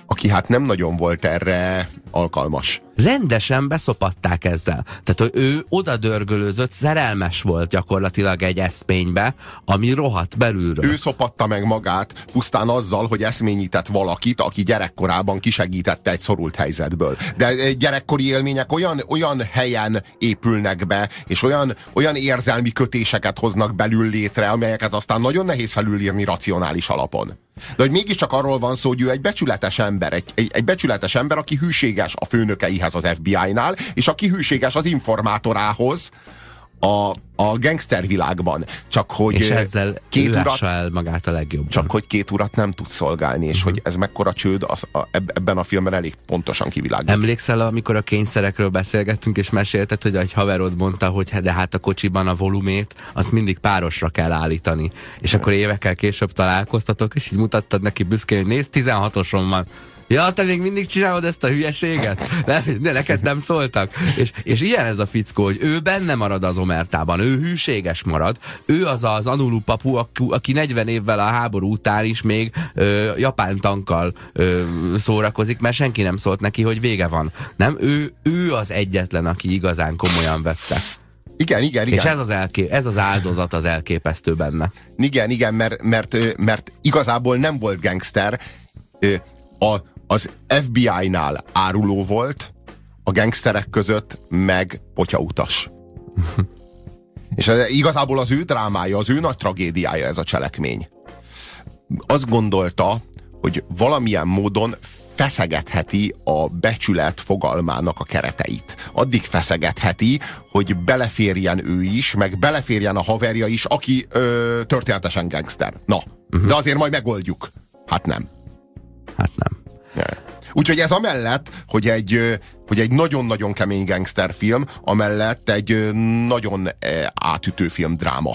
aki hát nem nagyon volt erre alkalmas. Rendesen beszopatták ezzel. Tehát, hogy ő oda dörgölőzött, szerelmes volt gyakorlatilag egy eszménybe, ami rohadt belülről. Ő szopatta meg magát pusztán azzal, hogy eszményített valakit, aki gyerekkorában kisegítette egy szorult helyzetből. De gyerekkori élmények olyan, olyan helyen épülnek be, és olyan, olyan érzelmi kötéseket hoznak belül létre, amelyeket aztán nagyon nehéz felülírni racionális alapon. De hogy mégiscsak arról van szó, hogy ő egy becsületes ember, egy, egy, egy becsületes ember, aki hűséges a főnökeihez az FBI-nál, és aki hűséges az informátorához, a, a gangster világban. Csak hogy és ezzel két urat, el magát a legjobb. Csak hogy két urat nem tud szolgálni, és uh-huh. hogy ez mekkora csőd, az, a, ebben a filmben elég pontosan kivilágít. Emlékszel, amikor a kényszerekről beszélgettünk, és mesélted, hogy egy haverod mondta, hogy de hát a kocsiban a volumét, azt mindig párosra kell állítani. És akkor évekkel később találkoztatok, és így mutattad neki büszkén, hogy nézd, 16-oson van. Ja, te még mindig csinálod ezt a hülyeséget? (laughs) Nem, de neked nem szóltak? És, és ilyen ez a fickó, hogy ő benne marad az omertában, ő hűséges marad, ő az az Anulu papu, aki 40 évvel a háború után is még ö, japán tankkal ö, szórakozik, mert senki nem szólt neki, hogy vége van. Nem, ő, ő az egyetlen, aki igazán komolyan vette. Igen, igen, igen. És ez az, elké ez az áldozat az elképesztő benne. Igen, igen, mert, mert, mert igazából nem volt gangster. A, az FBI-nál áruló volt, a gangsterek között meg potyautas. (laughs) És ez igazából az ő drámája, az ő nagy tragédiája ez a cselekmény. Azt gondolta, hogy valamilyen módon feszegetheti a becsület fogalmának a kereteit. Addig feszegetheti, hogy beleférjen ő is, meg beleférjen a haverja is, aki ö, történetesen gangster. Na, uh-huh. de azért majd megoldjuk. Hát nem. Hát nem. Úgyhogy ez amellett, hogy egy, hogy egy nagyon-nagyon kemény gangsterfilm, amellett egy nagyon átütő film dráma.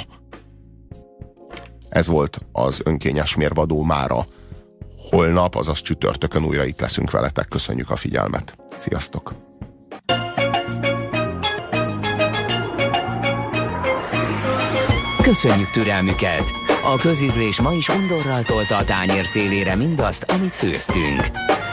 Ez volt az önkényes mérvadó mára. Holnap, azaz csütörtökön újra itt leszünk veletek. Köszönjük a figyelmet. Sziasztok! Köszönjük türelmüket! A közizlés ma is undorral tolta a tányér szélére mindazt, amit főztünk.